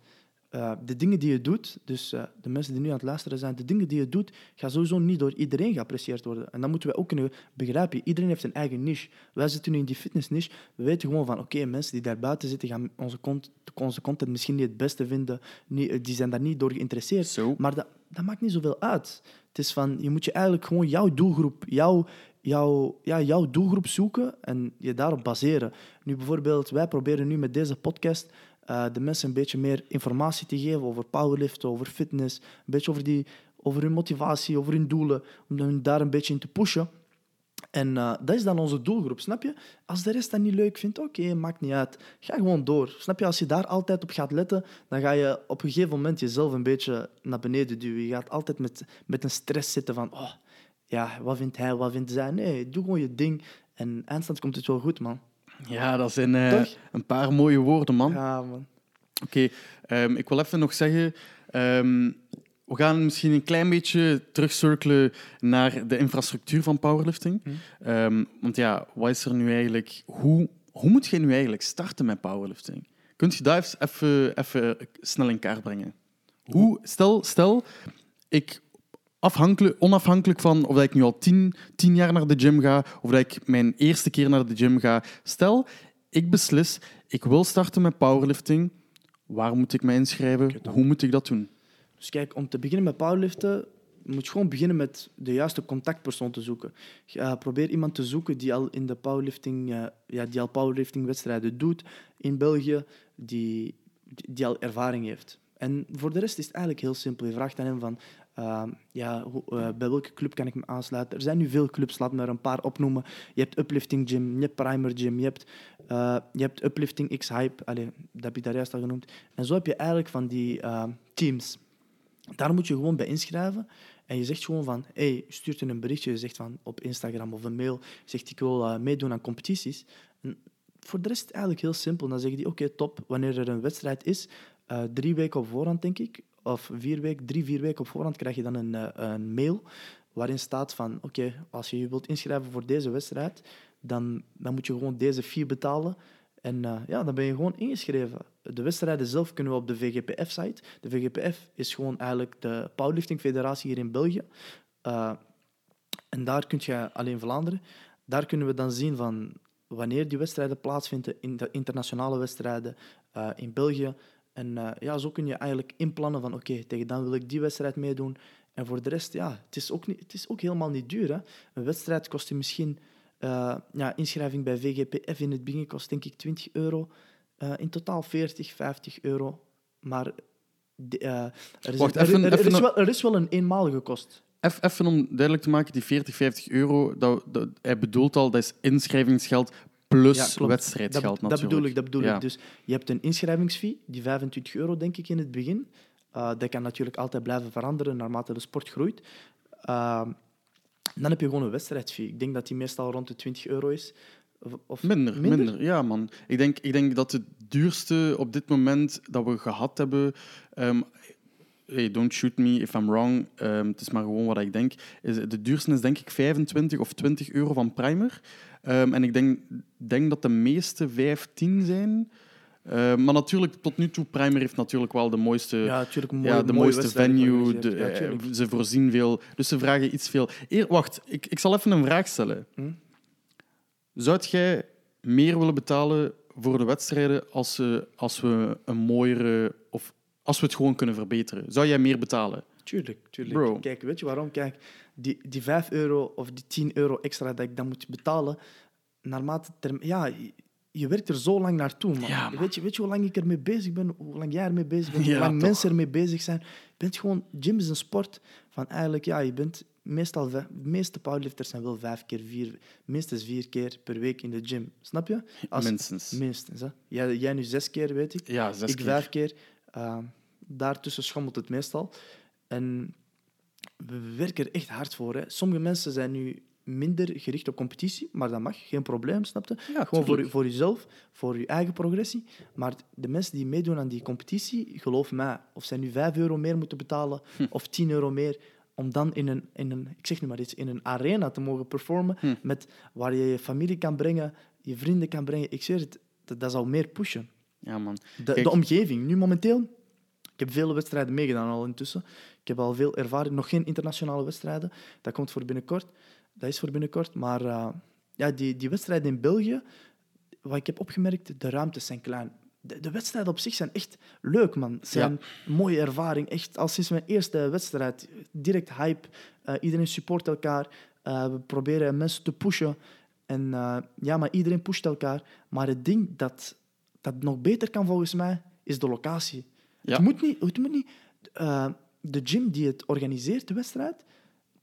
eh, de dingen die je doet, dus eh, de mensen die nu aan het luisteren zijn, de dingen die je doet, gaan sowieso niet door iedereen geapprecieerd worden. En dat moeten we ook kunnen begrijpen. Iedereen heeft een eigen niche. Wij zitten nu in die fitness niche. We weten gewoon van, oké, mensen die daar buiten zitten, gaan onze, cont- onze content misschien niet het beste vinden. Niet, eh, die zijn daar niet door geïnteresseerd. Maar dat, dat maakt niet zoveel uit. Het is van, je moet je eigenlijk gewoon jouw doelgroep, jouw, jouw, ja, jouw doelgroep zoeken en je daarop baseren. Nu bijvoorbeeld, wij proberen nu met deze podcast eh, de mensen een beetje meer informatie te geven over powerliften, over fitness, een beetje over, die, over hun motivatie, over hun doelen, om hen daar een beetje in te pushen. En eh, dat is dan onze doelgroep, snap je? Als de rest dat niet leuk vindt, oké, maakt niet uit. Ga gewoon door. Snap je? Als je daar altijd op gaat letten, dan ga je op een gegeven moment jezelf een beetje naar beneden duwen. Je gaat altijd met, met een stress zitten van, oh, ja, wat vindt hij, wat vindt zij? Nee, doe gewoon je ding. En eindstand komt het wel goed, man. Ja, dat zijn eh, een paar mooie woorden, man. Ja, man. Oké, ehm, ik wil even nog zeggen. ehm, we gaan misschien een klein beetje terugcirkelen naar de infrastructuur van powerlifting. Hm. Ehm, want ja, wat is er nu eigenlijk? Hoe, hoe moet je nu eigenlijk starten met powerlifting? Kunt je dat even, even snel in kaart brengen? Hoe, stel, stel, ik afhankelijk, onafhankelijk van of dat ik nu al tien, tien jaar naar de gym ga of dat ik mijn eerste keer naar de gym ga. Stel, ik beslis, ik wil starten met powerlifting. Waar moet ik mij inschrijven? Hoe moet ik dat doen? Dus kijk, om te beginnen met powerliften, moet je gewoon beginnen met de juiste contactpersoon te zoeken. Ja, probeer iemand te zoeken die al in de powerlifting, eh, ja, die al powerlifting-wedstrijden doet in België, die, die al ervaring heeft. En voor de rest is het eigenlijk heel simpel. Je vraagt aan hem van, eh, ja, eh, bij welke club kan ik me aansluiten? Er zijn nu veel clubs, laat me er een paar opnoemen. Je hebt Uplifting Gym, je hebt Primer Gym, je hebt, eh, je hebt Uplifting X-Hype, dat heb ik daar juist al genoemd. En zo heb je eigenlijk van die eh, teams. Daar moet je gewoon bij inschrijven. En je zegt gewoon van, hey, je stuurt een berichtje, je zegt van op Instagram of een mail, zegt ik wil eh, meedoen aan competities. En voor de rest is het eigenlijk heel simpel. Dan zeggen die, oké, top, wanneer er een wedstrijd is, eh, drie weken op voorhand, denk ik, of vier weken, drie, vier weken op voorhand, krijg je dan een, eh, een mail waarin staat van, oké, als je je wilt inschrijven voor deze wedstrijd, dan, dan moet je gewoon deze fee betalen. En eh, ja, dan ben je gewoon ingeschreven. De wedstrijden zelf kunnen we op de VGPF-site. De VGPF is gewoon eigenlijk de powerlifting federatie hier in België. En daar kun je, alleen Vlaanderen, daar kunnen we dan zien van wanneer die wedstrijden plaatsvinden, in de internationale wedstrijden in België. En eh, ja, zo kun je eigenlijk inplannen van oké, tegen dan wil ik die wedstrijd meedoen. En voor de rest, ja, het is ook, niet, het is ook helemaal niet duur. Hè? Een wedstrijd kost je misschien... eh, ja, inschrijving bij VGPF in het begin kost denk ik 20 euro. Eh, in totaal 40, 50 euro. Maar de, er, is Wacht, er- er- er even wel, er is wel een eenmalige kost. Even om duidelijk te maken, die 40, 50 euro, dat, dat, hij bedoelt al, dat is inschrijvingsgeld plus Ja, wedstrijdgeld dat, natuurlijk. dat bedoel ik. Dat bedoel Ja. ik. Dus je hebt een inschrijvingsfee, die 25 euro denk ik in het begin. Eh, dat kan natuurlijk altijd blijven veranderen naarmate de sport groeit. Ehm, dan heb je gewoon een wedstrijdfee. Ik denk dat die meestal rond de 20 euro is. Of, of Minder, minder, Ja, man. Ik denk, ik denk dat het duurste op dit moment dat we gehad hebben... ehm, hey, don't shoot me if I'm wrong. ehm, het is maar gewoon wat ik denk. Is, de duurste is denk ik 25 of 20 euro van Primer. Ehm, en ik denk, denk dat de meeste 15 zijn. Ehm, maar natuurlijk, tot nu toe, Primer heeft natuurlijk wel de mooiste... Ja, natuurlijk ja, de mooiste venue. De, Ja, eh, ze voorzien veel. Dus ze vragen iets veel. Eer, wacht, ik, ik zal even een vraag stellen. Hm? Zou jij meer willen betalen voor de wedstrijden als, ze, als we een mooiere of als we het gewoon kunnen verbeteren? Zou jij meer betalen? Tuurlijk, tuurlijk. Bro. Kijk, weet je waarom? Kijk, die, die 5 euro of die 10 euro extra dat ik dan moet betalen, naarmate term, ja, je, werkt er zo lang naartoe, man. Ja, man. Weet, je, weet je hoe lang ik ermee bezig ben, hoe lang jij ermee bezig bent, Ja, hoe lang toch. mensen ermee bezig zijn? Je bent gewoon, gym is een sport van eigenlijk, ja, je bent meestal, de meeste powerlifters zijn wel vijf keer, vier, minstens vier keer per week in de gym. Snap je? Als- Minstens. Minstens, hè. Jij, jij nu zes keer, weet ik Ja, zes ik keer. vijf keer. Uh, daartussen schommelt het meestal. En we werken er echt hard voor. Hè. Sommige mensen zijn nu minder gericht op competitie, maar dat mag, geen probleem, snap je? Ja, Gewoon voor, voor jezelf, voor je eigen progressie. Maar de mensen die meedoen aan die competitie, geloof mij, of zij nu 5 euro meer moeten betalen Hm. of 10 euro meer, om dan in een, in een, ik zeg nu maar iets, in een arena te mogen performen, Hm. met, waar je je familie kan brengen, je vrienden kan brengen. Ik zeg het, dat, dat zal meer pushen. Ja, man. De, Kijk. de omgeving. Nu momenteel, ik heb vele wedstrijden meegedaan al intussen. Ik heb al veel ervaring. Nog geen internationale wedstrijden. Dat komt voor binnenkort. Dat is voor binnenkort. Maar eh, ja, die, die wedstrijden in België, wat ik heb opgemerkt, de ruimtes zijn klein. De, de wedstrijden op zich zijn echt leuk, man. Zijn mooie ervaring. Echt, al sinds mijn eerste wedstrijd, direct hype. Eh, iedereen support elkaar. Eh, we proberen mensen te pushen. En ja, maar iedereen pusht elkaar. Maar het ding dat, dat nog beter kan volgens mij, is de locatie. Ja. Het moet niet... Het moet niet de gym die het organiseert, de wedstrijd,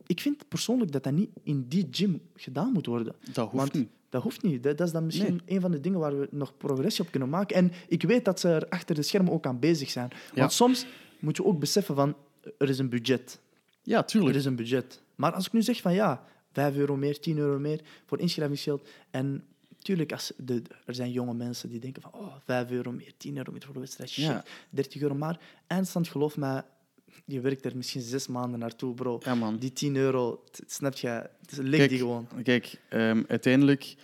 ik vind persoonlijk dat dat niet in die gym gedaan moet worden. Dat hoeft Want niet. Dat hoeft niet. Dat, is dan misschien Nee. een van de dingen waar we nog progressie op kunnen maken. En ik weet dat ze er achter de schermen ook aan bezig zijn. Ja. Want soms moet je ook beseffen van, er is een budget. Ja, Er tuurlijk. is een budget. Maar als ik nu zeg van ja, 5 euro meer, 10 euro meer voor inschrijvingsgeld en tuurlijk, als de, er zijn jonge mensen die denken van oh, 5 euro meer, 10 euro meer voor de wedstrijd, shit, Ja. 30 euro maar. Eindstand, geloof mij, je werkt er misschien zes maanden naartoe, bro. Ja, man. Die 10 euro, snap je, ligt die gewoon. Kijk, ehm, uiteindelijk,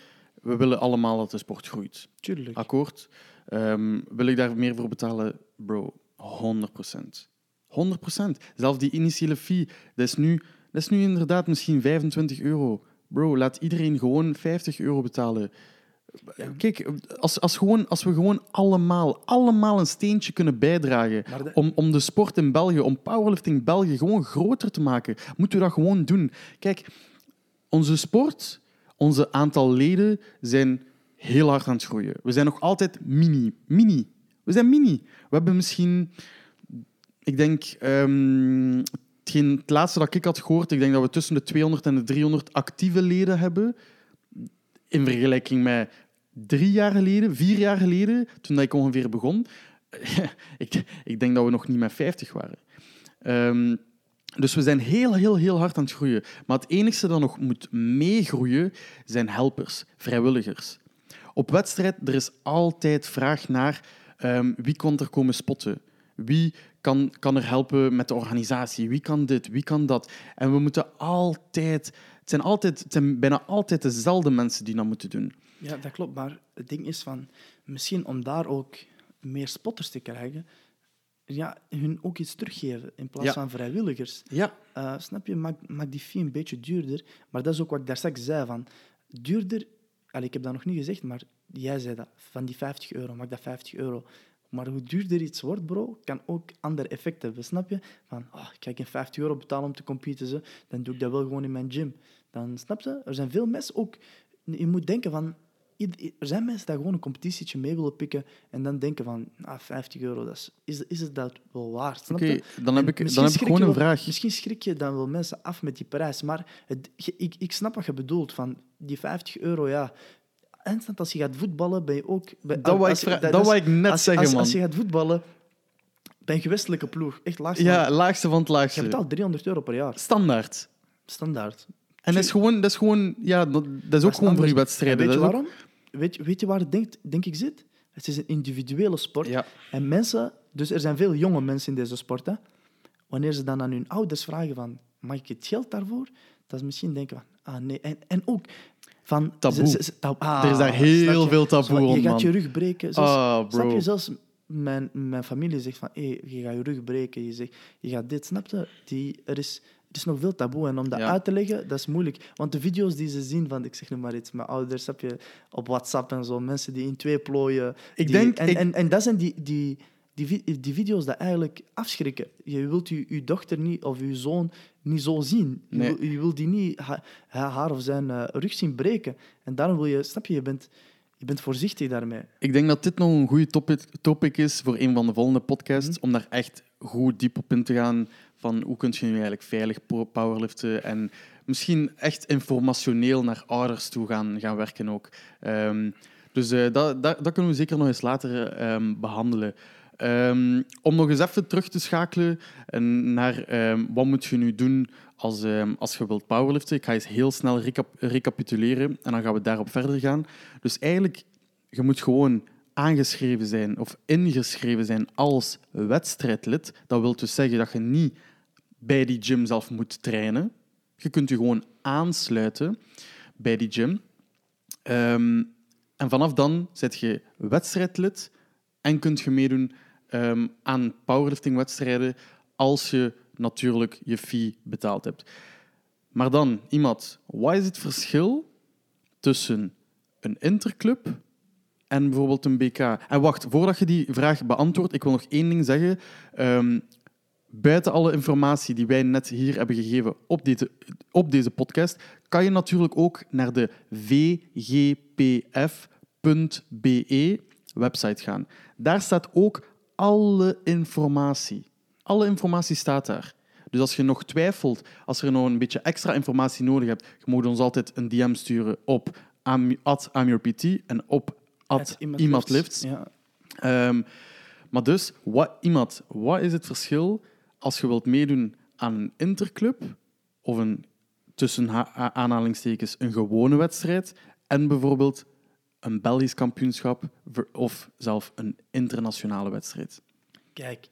we willen allemaal dat de sport groeit. Tuurlijk. Akkoord. Ehm, wil ik daar meer voor betalen? Bro, 100%. 100%. Zelfs die initiële fee, dat is, nu, dat is nu inderdaad misschien 25 euro. Bro, laat iedereen gewoon 50 euro betalen. Ja. Kijk, als, als, gewoon, als we gewoon allemaal, allemaal een steentje kunnen bijdragen de- om, om de sport in België, om powerlifting België gewoon groter te maken, moeten we dat gewoon doen. Kijk, onze sport, onze aantal leden zijn heel hard aan het groeien. We zijn nog altijd mini. Mini. We zijn mini. We hebben misschien, ik denk, ehm, hetgeen, het laatste dat ik had gehoord, ik denk dat we tussen de 200 en de 300 actieve leden hebben. In vergelijking met drie jaar geleden, vier jaar geleden, toen ik ongeveer begon. ik, ik denk dat we nog niet met 50 waren. Ehm, dus we zijn heel, heel, heel hard aan het groeien. Maar het enige dat nog moet meegroeien zijn helpers, vrijwilligers. Op wedstrijd er is altijd vraag naar ehm, wie kan er komen spotten. Wie kan, kan er helpen met de organisatie? Wie kan dit? Wie kan dat? En we moeten altijd... Het zijn, altijd, het zijn bijna altijd dezelfde mensen die dat moeten doen. Ja, dat klopt. Maar het ding is van, misschien om daar ook meer spotters te krijgen, ja, hun ook iets teruggeven in plaats Ja. van vrijwilligers. Ja, Eh, snap je? Maak, maak die fee een beetje duurder. Maar dat is ook wat ik daar straks zei. Van, duurder, allee, ik heb dat nog niet gezegd, maar jij zei dat. Van die 50 euro, maak dat 50 euro. Maar hoe duurder iets wordt, bro, kan ook ander effect hebben. Snap je? Van, oh, ik ga geen 50 euro betalen om te competen, dan doe ik dat wel gewoon in mijn gym. Dan snap je? Er zijn veel mensen ook. Je moet denken van. Er zijn mensen die gewoon een competitietje mee willen pikken en dan denken van, ah, 50 euro, dat is, is, is het dat wel waard? Oké. je? Dan heb En ik, dan heb ik gewoon je een wel- vraag. Misschien schrik je dan wel mensen af met die prijs. Maar het, je- ik, ik snap wat je bedoelt. Van die 50 euro, ja. Eindstand als je gaat voetballen, ben je ook... Dat wou ik, je- dat ik net als, zeggen, als, man. als je gaat voetballen, bij een gewestelijke ploeg, echt laagste. Ja, van- laagste van het je laagste. betaalt 300 euro per jaar. Standaard. Standaard. En dat is gewoon, dat is gewoon, ja, dat, is ook is gewoon voor je. En wedstrijden. weet je ook- waarom? Weet, je- weet je waar het denk, denk ik zit? Het is een individuele sport. Ja. En mensen, dus er zijn veel jonge mensen in deze sport. Hè? Wanneer ze dan aan hun ouders vragen van, mag ik het geld daarvoor? Dat ze misschien denken van, ah nee. En, en ook van... Taboe. ze- ze- tab- ah, Er is daar snap heel veel taboe Zo, Je gaat man. je rug breken. Zelfs, Ah, Snap je? Zelfs mijn, mijn familie zegt van, hey, je gaat je rug breken. Je, zegt, je gaat dit, snap je? Die, er, is, er is nog veel taboe. En om dat Ja. uit te leggen, dat is moeilijk. Want de video's die ze zien van, ik zeg nu maar iets, mijn ouders, heb je op WhatsApp en zo, mensen die in twee plooien. Ik die- denk- En, ik- en, en dat zijn die, die, die, die video's dat eigenlijk afschrikken. Je wilt je, je dochter niet, of je zoon niet zo zien. Je, Nee. wil, je wilt die niet ha- ha- haar of zijn eh, rug zien breken. En daarom wil je, snap je, je bent, je bent voorzichtig daarmee. Ik denk dat dit nog een goede topic, topic is voor een van de volgende podcasts, Mhm. om daar echt goed diep op in te gaan van hoe kun je nu eigenlijk veilig po- powerliften en misschien echt informationeel naar ouders toe gaan, gaan werken ook. Ehm, dus eh, dat, dat, dat kunnen we zeker nog eens later ehm, behandelen. Ehm, om nog eens even terug te schakelen en naar wat moet je nu doen als, als je wilt powerliften. Ik ga eens heel snel recap- recapituleren en dan gaan we daarop verder gaan. Dus eigenlijk, je moet gewoon aangeschreven zijn of ingeschreven zijn als wedstrijdlid. Dat wil dus zeggen dat je niet bij die gym zelf moet trainen. Je kunt je gewoon aansluiten bij die gym. Ehm, en vanaf dan zet je wedstrijdlid en kunt je meedoen ehm, aan powerlifting-wedstrijden als je natuurlijk je fee betaald hebt. Maar dan, iemand, wat is het verschil tussen een interclub en bijvoorbeeld een BK? En wacht, voordat je die vraag beantwoordt, ik wil nog één ding zeggen. Ehm, buiten alle informatie die wij net hier hebben gegeven op deze, op deze podcast, kan je natuurlijk ook naar de vgpf.be website gaan. Daar staat ook alle informatie. Alle informatie staat daar. Dus als je nog twijfelt, als er nog een beetje extra informatie nodig hebt, je mag ons altijd een DM sturen op at amyourpt en op at imatlifts. Ja. Ehm, maar dus, wat, iemand, wat is het verschil als je wilt meedoen aan een interclub of een, tussen aanhalingstekens, een gewone wedstrijd en bijvoorbeeld een Belgisch kampioenschap of zelf een internationale wedstrijd? Kijk,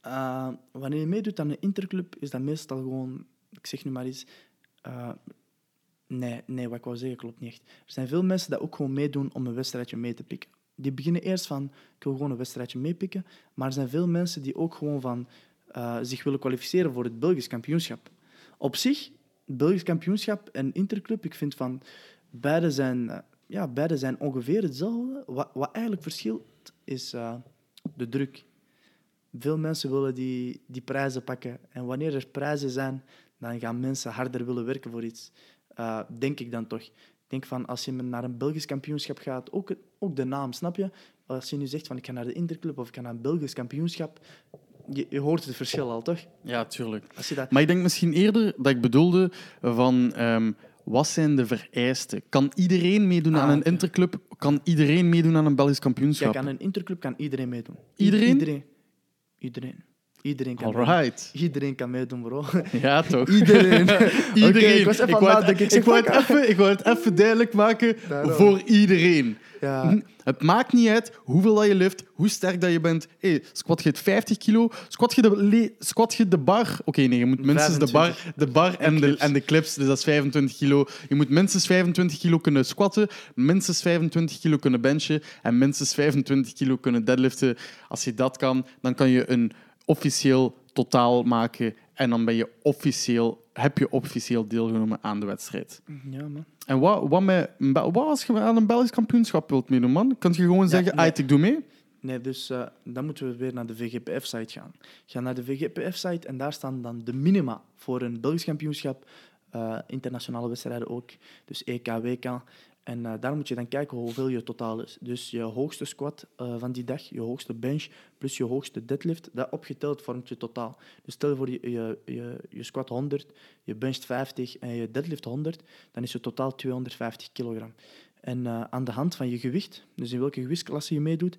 eh, wanneer je meedoet aan een interclub, is dat meestal gewoon, ik zeg nu maar eens, eh, nee, nee, wat ik wou zeggen klopt niet. Er zijn veel mensen die ook gewoon meedoen om een wedstrijdje mee te pikken. Die beginnen eerst van, ik wil gewoon een wedstrijdje meepikken, maar er zijn veel mensen die ook gewoon van eh, zich willen kwalificeren voor het Belgisch kampioenschap. Op zich, het Belgisch kampioenschap en interclub, ik vind van, beide zijn, eh, ja, beide zijn ongeveer hetzelfde. Wat, wat eigenlijk verschilt, is eh, de druk. Veel mensen willen die, die prijzen pakken. En wanneer er prijzen zijn, dan gaan mensen harder willen werken voor iets. Denk ik dan toch. Ik denk van, als je naar een Belgisch kampioenschap gaat, ook, ook de naam, snap je? Als je nu zegt van, ik ga naar de Interclub of ik ga naar een Belgisch kampioenschap, je, je hoort het verschil al, toch? Ja, tuurlijk. Als je dat... Maar ik denk misschien eerder dat ik bedoelde van ehm, wat zijn de vereisten? Kan iedereen meedoen Ah, aan een oké. interclub? Kan iedereen meedoen aan een Belgisch kampioenschap? Kijk, aan een Interclub kan iedereen meedoen. Iedereen? Iedereen. Iedereen. Iedereen kan. Iedereen kan meedoen, bro. Ja, toch? Iedereen. iedereen. Ik was even aan wou het nadenken. Ik wou het even, ik wou het even duidelijk maken Daarom. voor iedereen. Ja. Het maakt niet uit hoeveel dat je lift, hoe sterk dat je bent. Hey, squat je het 50 kilo, squat je de, squat je de bar. Oké, nee, je moet minstens de bar, 25. de bar en, de, clips. en de clips, dus dat is 25 kilo. Je moet minstens 25 kilo kunnen squatten, minstens 25 kilo kunnen benchen en minstens 25 kilo kunnen deadliften. Als je dat kan, dan kan je een officieel totaal maken en dan ben je officieel, heb je officieel deelgenomen aan de wedstrijd. ja, man. En wat, wat, met, wat als je aan een Belgisch kampioenschap wilt meedoen, man? Kan je gewoon zeggen, nee. "Ait, ik doe mee? Nee, dus eh, dan moeten we weer naar de VGPF-site gaan. Ga naar de VGPF-site en daar staan dan de minima voor een Belgisch kampioenschap, eh, internationale wedstrijden ook, dus EK, WK. En eh, daar moet je dan kijken hoeveel je totaal is. Dus je hoogste squat eh, van die dag, je hoogste bench, plus je hoogste deadlift, dat opgeteld vormt je totaal. Dus stel voor, je, je, je, je squat 100, je bencht 50 en je deadlift 100, dan is je totaal 250 kilogram. En eh, aan de hand van je gewicht, dus in welke gewichtsklasse je meedoet,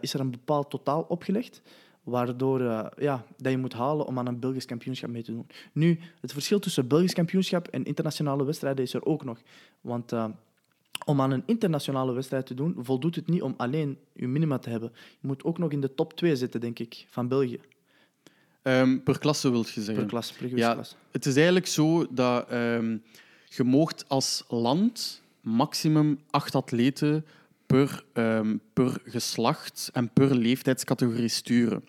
is er een bepaald totaal opgelegd, waardoor ja, dat je moet halen om aan een Belgisch kampioenschap mee te doen. Nu, het verschil tussen Belgisch kampioenschap en internationale wedstrijden is er ook nog. Want om aan een internationale wedstrijd te doen, voldoet het niet om alleen je minima te hebben. Je moet ook nog in de top 2 zitten, denk ik, van België. Ehm, per klasse wil je zeggen. Per klasse, per Ja, het is eigenlijk zo dat ehm, je moogt als land maximum acht atleten per, ehm, per geslacht en per leeftijdscategorie sturen.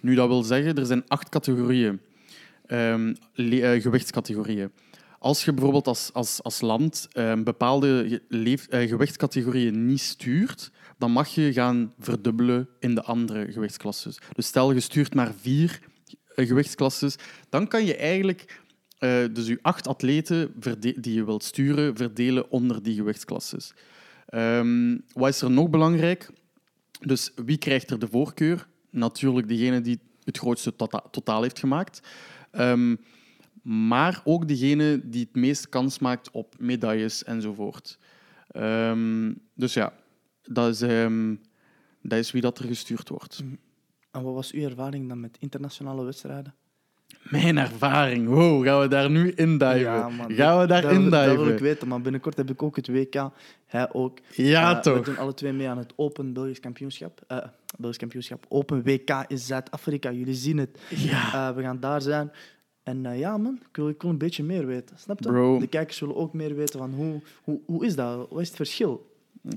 Nu, dat wil zeggen, er zijn acht categorieën, eh, gewichtscategorieën. Als je bijvoorbeeld als, als, als land ehm, bepaalde leef- eh, gewichtscategorieën niet stuurt, dan mag je gaan verdubbelen in de andere gewichtsklasses. Dus stel, je stuurt maar vier eh, gewichtsklasses, dan kan je eigenlijk eh, dus je acht atleten die je wilt sturen verdelen onder die gewichtsklasses. Ehm, wat is er nog belangrijk? Dus wie krijgt er de voorkeur? Natuurlijk degene die het grootste tota- totaal heeft gemaakt. Ehm, maar ook degene die het meest kans maakt op medailles enzovoort. Ehm, dus ja, dat is, ehm, dat is wie dat er gestuurd wordt. En wat was uw ervaring dan met internationale wedstrijden? Mijn ervaring. Wow, gaan we daar nu induiven? Ja, man, gaan we daar dat, dat wil ik induiven? weten, maar binnenkort heb ik ook het WK. Hij ook. Ja, Eh, We toch? doen alle twee mee aan het Open Belgisch Kampioenschap. Eh, Belgisch Kampioenschap. Open WK in Zuid-Afrika. Jullie zien het. Ja. Eh, we gaan daar zijn. En eh, ja, man, ik wil, ik wil een beetje meer weten. Snap je? Bro. De kijkers willen ook meer weten van hoe, hoe, hoe is dat? Wat is het verschil?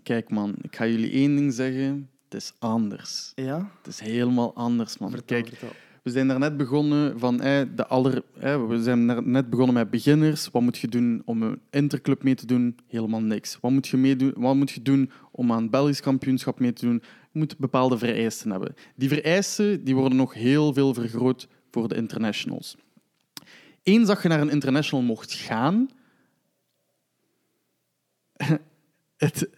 Kijk, man, ik ga jullie één ding zeggen. Het is anders. Ja? Het is helemaal anders, man. Vertel, Kijk, vertel. we zijn daar net begonnen van de aller, we zijn net begonnen met beginners. Wat moet je doen om een interclub mee te doen? Helemaal niks. Wat moet je, meedoen, wat moet je doen om aan het Belgisch kampioenschap mee te doen? Je moet bepaalde vereisten hebben. Die vereisten die worden nog heel veel vergroot voor de internationals. Eens dat je naar een international mocht gaan, het,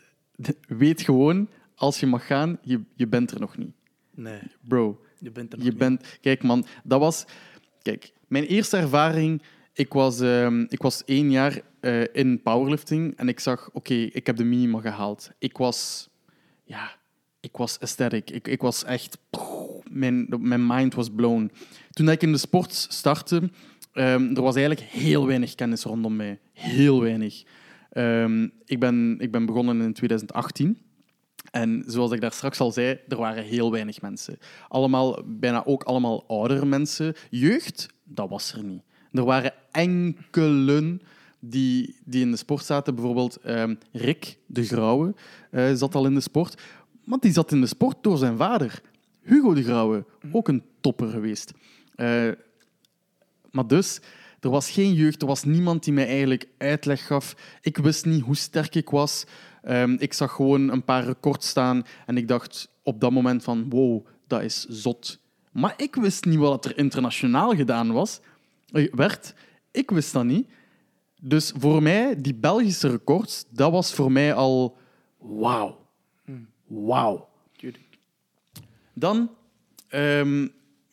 weet gewoon, als je mag gaan, je, je bent er nog niet. Nee, Bro, je bent er nog je niet. bent... Kijk, man, dat was... Kijk, mijn eerste ervaring... Ik was, ehm, ik was één jaar eh, in powerlifting en ik zag, oké, ik heb de minima gehaald. Ik was... Ja, ik was aesthetic. Ik, ik was echt... Mijn, mijn mind was blown. Toen ik in de sport startte, ehm, er was eigenlijk heel weinig kennis rondom mij. Heel weinig. Ehm, ik, ben, ik ben begonnen in 2018. En zoals ik daar straks al zei, er waren heel weinig mensen. Allemaal, bijna ook allemaal oudere mensen. Jeugd, dat was er niet. Er waren enkelen die, die in de sport zaten. Bijvoorbeeld ehm, Rick de Grauwe eh, zat al in de sport. Maar die zat in de sport door zijn vader. Hugo de Grauwe, ook een topper geweest. Eh, maar dus, er was geen jeugd, er was niemand die mij eigenlijk uitleg gaf. Ik wist niet hoe sterk ik was. Ehm, ik zag gewoon een paar records staan en ik dacht op dat moment van wow, dat is zot. Maar ik wist niet wat er internationaal gedaan was. Eh, werd. Ik wist dat niet. Dus voor mij, die Belgische records, dat was voor mij al wauw. Wauw. Dan, ehm,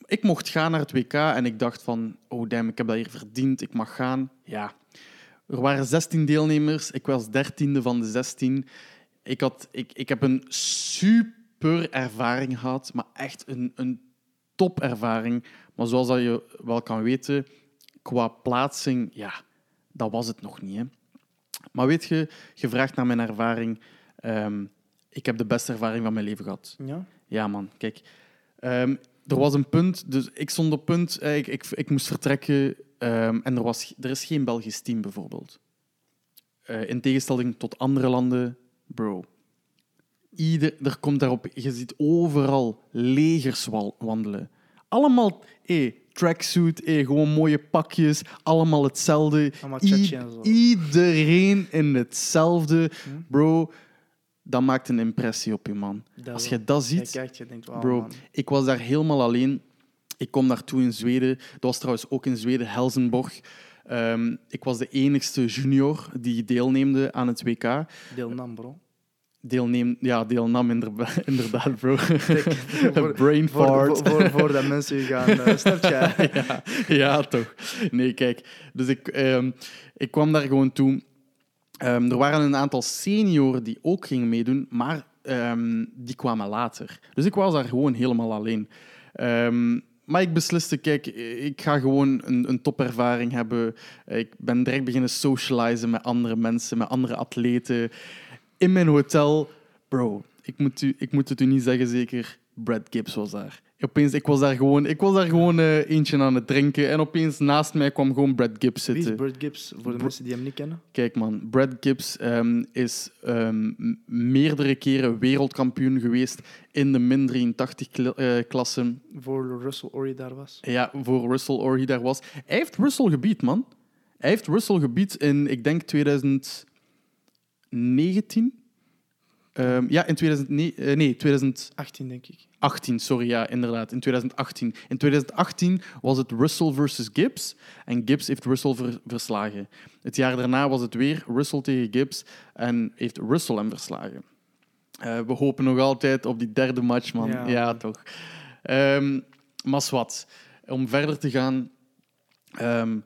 ik mocht gaan naar het WK en ik dacht van, oh damn, ik heb dat hier verdiend, ik mag gaan. Ja, er waren 16 deelnemers, ik was dertiende van de 16. Ik, had, ik, ik heb een super ervaring gehad, maar echt een, een topervaring. Maar zoals dat je wel kan weten, qua plaatsing, ja, dat was het nog niet. Hè. Maar weet je, vraagt naar mijn ervaring. Ehm, ik heb de beste ervaring van mijn leven gehad. Ja? Ja, man. Kijk, ehm, er was een punt, dus ik stond op punt, eh, ik, ik, ik moest vertrekken ehm, en er, was, er is geen Belgisch team bijvoorbeeld. Eh, in tegenstelling tot andere landen, bro. Ieder, er komt daarop, je ziet overal legers wandelen. Allemaal, eh, tracksuit, eh, gewoon mooie pakjes, allemaal hetzelfde. Allemaal I- iedereen in hetzelfde. Bro, dat maakt een impressie op je, man. Dat Als je dat ziet, kijkt, je denkt, wow, Bro, man. ik was daar helemaal alleen. Ik kom daartoe in Zweden. Dat was trouwens ook in Zweden, Helsingborg. Ehm, ik was de enigste junior die deelneemde aan het WK. Deelnam, bro. Deelneem, ja, deelnam inderdaad, bro. voor- Brain fart. voor, voor, voordat mensen gaan... Uh, snap je? ja, ja, toch. Nee, kijk. Dus ik, ehm, ik kwam daar gewoon toe. Ehm, er waren een aantal senioren die ook gingen meedoen, maar ehm, die kwamen later. Dus ik was daar gewoon helemaal alleen. Ehm, maar ik besliste, kijk, ik ga gewoon een, een topervaring hebben. Ik ben direct beginnen socializen met andere mensen, met andere atleten. In mijn hotel, bro, ik moet, ik moet het u niet zeggen, zeker, Brad Gibbs was daar. Opeens, ik was daar gewoon, ik was daar gewoon eh, eentje aan het drinken en opeens naast mij kwam gewoon Brad Gibbs Wie is zitten. Bert Gibbs, voor de Br- mensen die hem niet kennen? Kijk man, Brad Gibbs ehm, is ehm, meerdere keren wereldkampioen geweest in de min 83 kla- eh, klasse. Voor Russell Ory daar was. Ja, voor Russell Orhi daar was. Hij heeft Russell gebied, man. Hij heeft Russell gebied in, ik denk, 2019. Ehm, ja, in 2009, eh, nee, 2018, 18, denk ik. sorry, ja, inderdaad, in 2018. In 2018 was het Russell versus Gibbs en Gibbs heeft Russell ver- verslagen. Het jaar daarna was het weer Russell tegen Gibbs en heeft Russell hem verslagen. Eh, we hopen nog altijd op die derde match, man. Ja, Ja. toch. Ehm maar wat, om verder te gaan, ehm,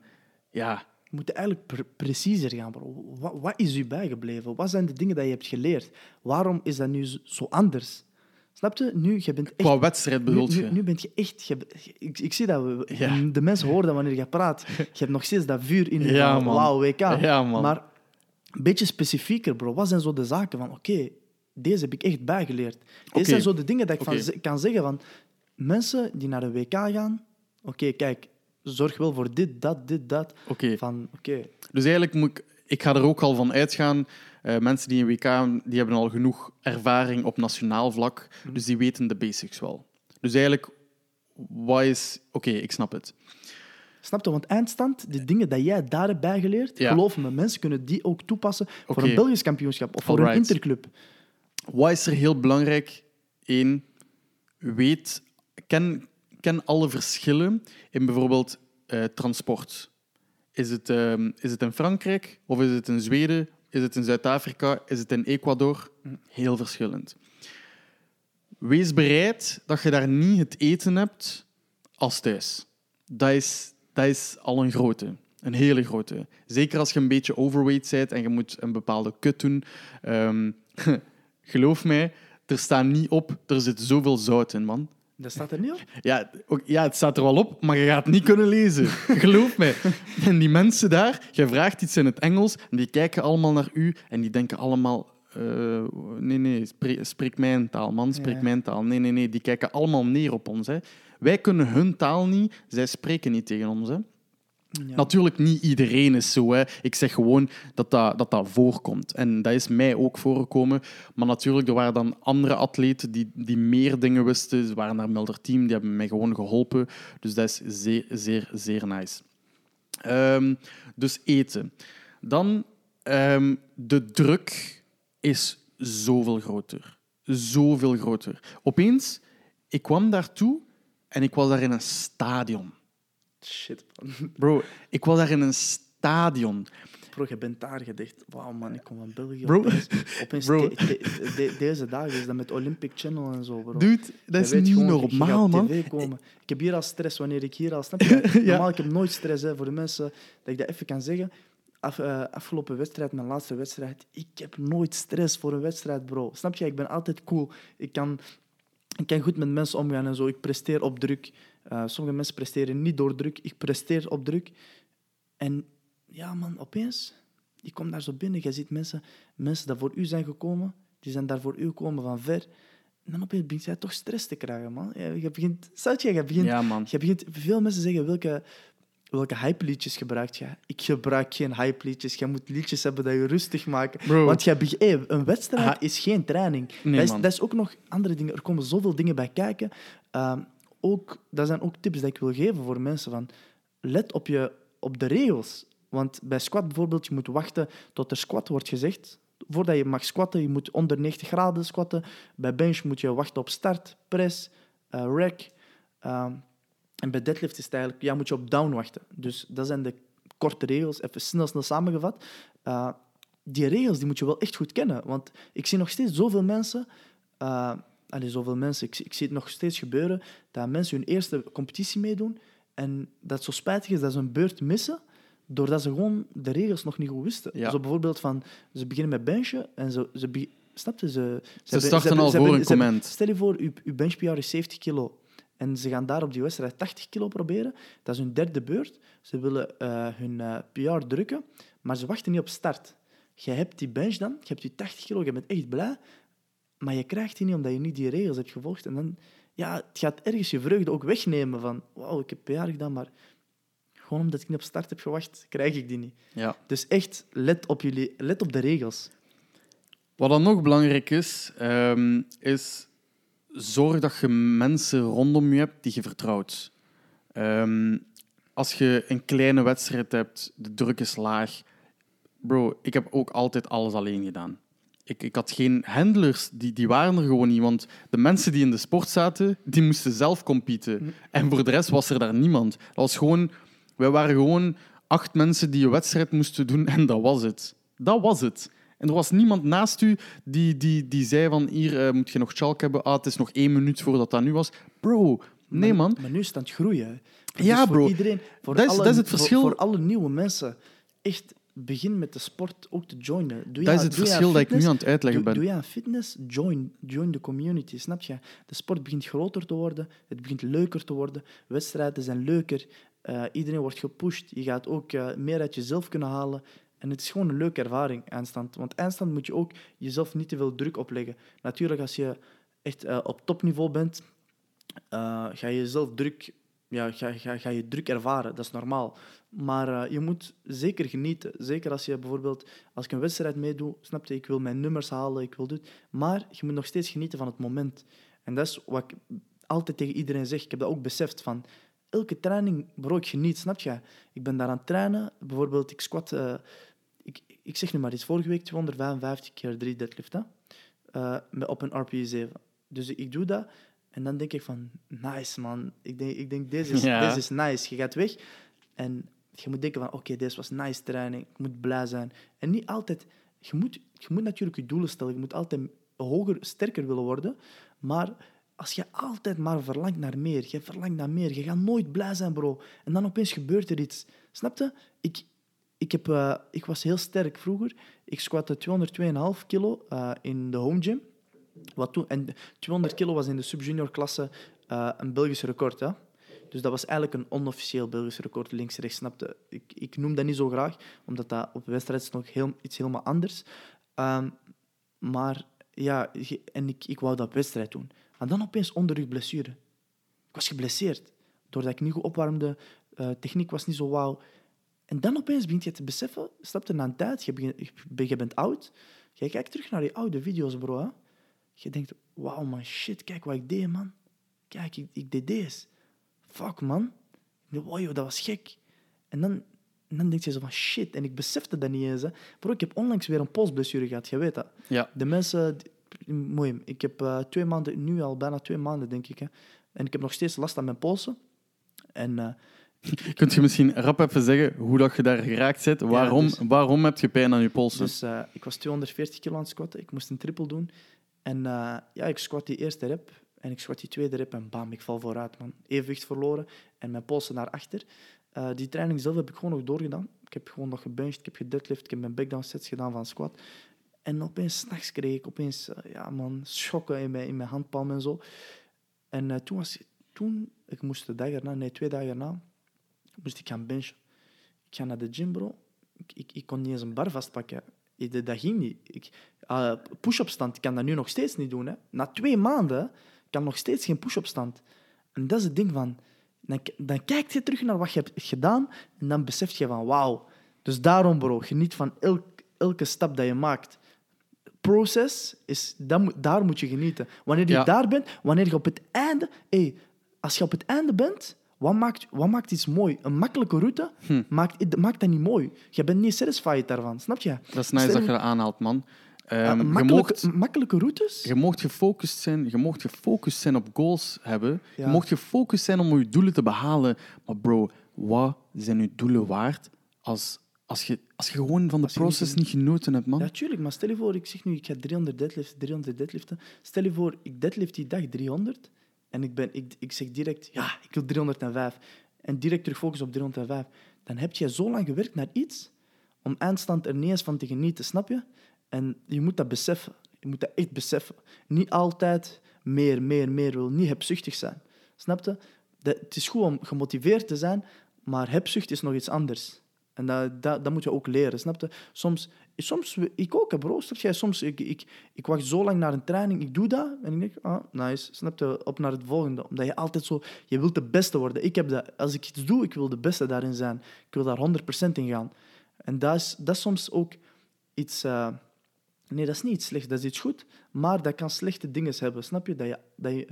ja, We moeten eigenlijk pre- preciezer gaan, bro. Wat, wat is u bijgebleven? Wat zijn de dingen die je hebt geleerd? Waarom is dat nu zo- anders? Snap je? Nu, je bent echt... qua wedstrijd Nu, bedoelt nu, je? nu ben je echt... Je, ik, ik zie dat we, Ja. de mensen horen dat wanneer je praat. Je hebt nog steeds dat vuur in je Ja, wauw, WK. Ja, man. Maar een beetje specifieker, bro. Wat zijn zo de zaken van, oké, deze heb ik echt bijgeleerd. Deze zijn zo de dingen dat ik van kan zeggen van... Mensen die naar de WK gaan... Oké, kijk, zorg wel voor dit, dat, dit, dat. Oké. Van, oké, Dus eigenlijk moet ik, ik ga er ook al van uitgaan. eh, mensen die een WK die hebben al genoeg ervaring op nationaal vlak, Mhm. dus die weten de basics wel. Dus eigenlijk, wat is. Oké, ik snap het. Snap je? Want eindstand, de dingen die jij daar hebt bijgeleerd, Ja. geloof me, mensen kunnen die ook toepassen voor een Belgisch kampioenschap of voor een interclub. Wat is er heel belangrijk? Eén, weet, ken, ken alle verschillen in bijvoorbeeld eh, transport. Is het, ehm, is het in Frankrijk of is het in Zweden? Is het in Zuid-Afrika? Is het in Ecuador? Heel verschillend. Wees bereid dat je daar niet het eten hebt als thuis. Dat is, dat is al een grote. Een hele grote. Zeker als je een beetje overweight bent en je moet een bepaalde kut doen. Ehm, geloof mij, er staat niet op, er zit zoveel zout in, man. Dat staat er niet op. Ja, ook, ja, het staat er wel op, maar je gaat het niet kunnen lezen. Geloof mij. En die mensen daar, je vraagt iets in het Engels en die kijken allemaal naar u en die denken allemaal... eh, nee, nee, spreek, spreek mijn taal, man, spreek Ja. mijn taal. Nee, nee, nee, die kijken allemaal neer op ons. Hè. Wij kunnen hun taal niet, zij spreken niet tegen ons. Hè. Natuurlijk, niet iedereen is zo. Hè. Ik zeg gewoon dat dat, dat dat voorkomt. En dat is mij ook voorgekomen. Maar natuurlijk, er waren dan andere atleten die, die meer dingen wisten. Ze waren naar Melder Team, die hebben mij gewoon geholpen. Dus dat is zeer, zeer, zeer nice. Ehm, dus eten. Dan, ehm, de druk is zoveel groter. Zoveel groter. Opeens, ik kwam daartoe en ik was daar in een stadion. Shit, man. Bro, ik was daar in een stadion. Bro, je bent daar gedacht. Wauw, man, ik kom van België. Bro. Opeens, opeens Bro. te- te- de- deze dagen is dat met Olympic Channel en zo, bro. Dude, dat is niet gewoon, normaal, man. Ik heb hier al stress wanneer ik hier al... Snap je? Ja. Normaal, ik heb nooit stress hè, voor de mensen. Dat ik dat even kan zeggen. Af, eh, afgelopen wedstrijd, mijn laatste wedstrijd. Ik heb nooit stress voor een wedstrijd, bro. Snap je? Ik ben altijd cool. Ik kan, ik kan goed met mensen omgaan en zo. Ik presteer op druk. Eh, sommige mensen presteren niet door druk. Ik presteer op druk. En ja, man, opeens... Je komt daar zo binnen. Je ziet mensen, mensen die voor u zijn gekomen. Die zijn daar voor u gekomen van ver. En dan opeens begint jij toch stress te krijgen, man. Je, begint... Je, je begint... Ja, man. Je begint, veel mensen zeggen welke, welke hype-liedjes gebruikt je. Ik gebruik geen hype-liedjes. Je moet liedjes hebben die je rustig maken. Bro. Want jij hey, een wedstrijd Ha- is geen training. Nee, dat, is, man. dat is ook nog andere dingen. Er komen zoveel dingen bij kijken. Ehm, ook, dat zijn ook tips die ik wil geven voor mensen. Van, let op, je, op de regels. Want bij squat bijvoorbeeld, je moet wachten tot er squat wordt gezegd. Voordat je mag squatten, je moet onder 90 graden squatten. Bij bench moet je wachten op start, press, eh rack. Ehm, en bij deadlift is het eigenlijk, ja, moet je op down wachten. Dus dat zijn de korte regels, even snel, snel samengevat. Eh, die regels die moet je wel echt goed kennen. Want ik zie nog steeds zoveel mensen... eh allee, zoveel mensen. Ik, zie- ik zie het nog steeds gebeuren dat mensen hun eerste competitie meedoen en dat het zo spijtig is dat ze een beurt missen doordat ze gewoon de regels nog niet goed wisten. Ja. Zo bijvoorbeeld van, ze beginnen met benchen en ze, ze, be- snap je? Ze, ze, hebben- starten al ze voor een ze comment. Stel je voor, uw, uw bench PR is 70 kilo en ze gaan daar op die wedstrijd 80 kilo proberen. Dat is hun derde beurt. Ze willen eh, hun eh, PR drukken, maar ze wachten niet op start. Je hebt die bench dan, je hebt die 80 kilo, je bent echt blij, maar je krijgt die niet omdat je niet die regels hebt gevolgd. En dan, ja, het gaat ergens je vreugde ook wegnemen van, wauw, ik heb PR gedaan, maar gewoon omdat ik niet op start heb gewacht, krijg ik die niet. Ja. Dus echt, let op, jullie, let op de regels. Wat dan nog belangrijk is, ehm, is zorg dat je mensen rondom je hebt die je vertrouwt. Ehm, als je een kleine wedstrijd hebt, de druk is laag. Bro, ik heb ook altijd alles alleen gedaan. Ik, ik had geen handlers, die, die waren er gewoon niet. Want de mensen die in de sport zaten, die moesten zelf competen. En voor de rest was er daar niemand. Dat was gewoon, wij waren gewoon acht mensen die een wedstrijd moesten doen en dat was het. Dat was het. En er was niemand naast u die, die, die zei van hier eh, moet je nog chalk hebben. Ah, het is nog één minuut voordat dat nu was. Bro, nee maar, man. Maar nu is het aan het groeien. Ja, Dus voor bro. Iedereen, voor Dat is- alle, dat is het voor- verschil. Voor, alle nieuwe mensen, echt begin met de sport ook te joinen. Doe Dat je- is het verschil dat ik nu aan het uitleggen doe, ben. Doe je aan fitness, join, join de community, snap je? De sport begint groter te worden, het begint leuker te worden, wedstrijden zijn leuker, eh, iedereen wordt gepusht, je gaat ook eh, meer uit jezelf kunnen halen. En het is gewoon een leuke ervaring, eindstand. Want eindstand moet je ook jezelf niet te veel druk opleggen. Natuurlijk, als je echt eh, op topniveau bent, ga je jezelf druk, ja, ga, ga, ga je druk ervaren. Dat is normaal. Maar eh, je moet zeker genieten. Zeker als je bijvoorbeeld, als ik een wedstrijd meedoe, snap je, ik wil mijn nummers halen, ik wil dit. Maar je moet nog steeds genieten van het moment. En dat is wat ik altijd tegen iedereen zeg. Ik heb dat ook beseft van, elke training, bro, ik geniet, snap je? Ik ben daar aan het trainen. Bijvoorbeeld, ik squat, eh, ik, ik zeg nu maar iets, vorige week 255 keer 3 deadlift? Eh, op een RPE 7. Dus ik doe dat en dan denk ik van, nice man. Ik denk, ik denk deze, is, Ja. deze is nice. Je gaat weg en je moet denken van, oké, deze was nice training. Ik moet blij zijn. En niet altijd... Je moet, je moet natuurlijk je doelen stellen. Je moet altijd hoger, sterker willen worden. Maar als je altijd maar verlangt naar meer, je verlangt naar meer, je gaat nooit blij zijn, bro. En dan opeens gebeurt er iets. Snap je? Ik, ik, heb, eh, ik was heel sterk vroeger. Ik squatte 202,5 kilo eh, in de home gym. Wat toen, en 200 kilo was in de subjunior klasse eh, een Belgisch record. Hè? Dus dat was eigenlijk een onofficieel Belgisch record, links-rechts, snapte. Ik, ik noem dat niet zo graag, omdat dat op wedstrijd is nog heel, iets helemaal anders. Ehm, maar ja, en ik, ik wou dat wedstrijd doen. En dan opeens onderrugblessure. Ik was geblesseerd. Doordat ik niet goed opwarmde, eh, techniek was niet zo wauw. En dan opeens begint je te beseffen, stap je na een tijd, je bent oud. Je kijkt terug naar die oude video's, bro. Hè? Je denkt, wauw man, shit, kijk wat ik deed, man. Kijk, ik, ik deed deze. Fuck, man. Wow, joh, dat was gek. En dan, en dan denk je zo van, shit. En ik besefte dat niet eens. Hè. Bro, ik heb onlangs weer een polsblessure gehad, je weet dat. Ja. De mensen... Mooi, ik heb eh, twee maanden, nu al bijna twee maanden, denk ik. Hè. En ik heb nog steeds last aan mijn polsen. En eh, Kunt je misschien rap even zeggen hoe dat je daar geraakt bent? Waarom, dus- waarom heb je pijn aan je polsen? Dus eh, ik was 240 kilo aan het squatten. Ik moest een triple doen. En eh, ja, ik squat die eerste rep. En ik squat die tweede rep en bam, ik val vooruit, man. Evenwicht verloren en mijn polsen naar achter. Eh, die training zelf heb ik gewoon nog doorgedaan. Ik heb gewoon nog gebenched, ik heb gedeadlift, ik heb mijn backdown sets gedaan van squat. En opeens, s'nachts kreeg ik opeens, eh, ja man, schokken in mijn, in mijn handpalm en zo. En toen was toen, ik moest de dag erna, nee, twee dagen erna, moest ik gaan benchen. Ik ga naar de gym, bro. Ik kon niet eens een bar vastpakken. Dat dat ging niet. Ik, eh, push-up stand, ik kan dat nu nog steeds niet doen. Hè. Na twee maanden kan nog steeds geen push-up stand. En dat is het ding van... Dan, kijk je terug naar wat je hebt gedaan en dan besef je van wauw. Dus daarom, bro, geniet van elk, elke stap dat je maakt. Proces, is, dat daar moet je genieten. Wanneer je Ja. daar bent, wanneer je op het einde... Hey, als je op het einde bent, wat maakt, wat maakt iets mooi? Een makkelijke route maakt, maakt dat niet mooi. Je bent niet satisfied daarvan, snap je? Dat is nice Stel- dat je dat aanhaalt, man. Ehm, Uh, je, makkelijke, moogt, makkelijke routes? je moogt gefocust zijn, je moogt gefocust zijn op goals hebben. Ja. Je moogt gefocust zijn om je doelen te behalen. Maar bro, wat zijn je doelen waard als, als, je, als je gewoon van de Als je niet proces niet genoten hebt, man? Ja, tuurlijk, maar stel je voor, ik zeg nu, ik ga 300 deadliften, 300 deadliften. Stel je voor, ik deadlift die dag 300 en ik, ben, ik, ik zeg direct, ja, ik wil 305. En direct terug focussen op 305. Dan heb je zo lang gewerkt naar iets om eindstand er niet eens van te genieten, snap je? En je moet dat beseffen. Je moet dat echt beseffen. Niet altijd meer, meer, meer wil. Niet hebzuchtig zijn. Snap je? Het is goed om gemotiveerd te zijn, maar hebzucht is nog iets anders. En dat, dat, moet je ook leren, snap je? Soms, soms ik ook, bro. Snap je? Soms, ik, ik, ik wacht zo lang naar een training, ik doe dat en ik denk, ah, nice, snap je? Op naar het volgende. Omdat je altijd zo, je wilt de beste worden. Ik heb dat, als ik iets doe, ik wil de beste daarin zijn. Ik wil daar 100% in gaan. En dat is, dat soms ook iets... eh, nee, dat is niet iets dat is iets goed. Maar dat kan slechte dingen hebben, snap je? Dat je, dat je,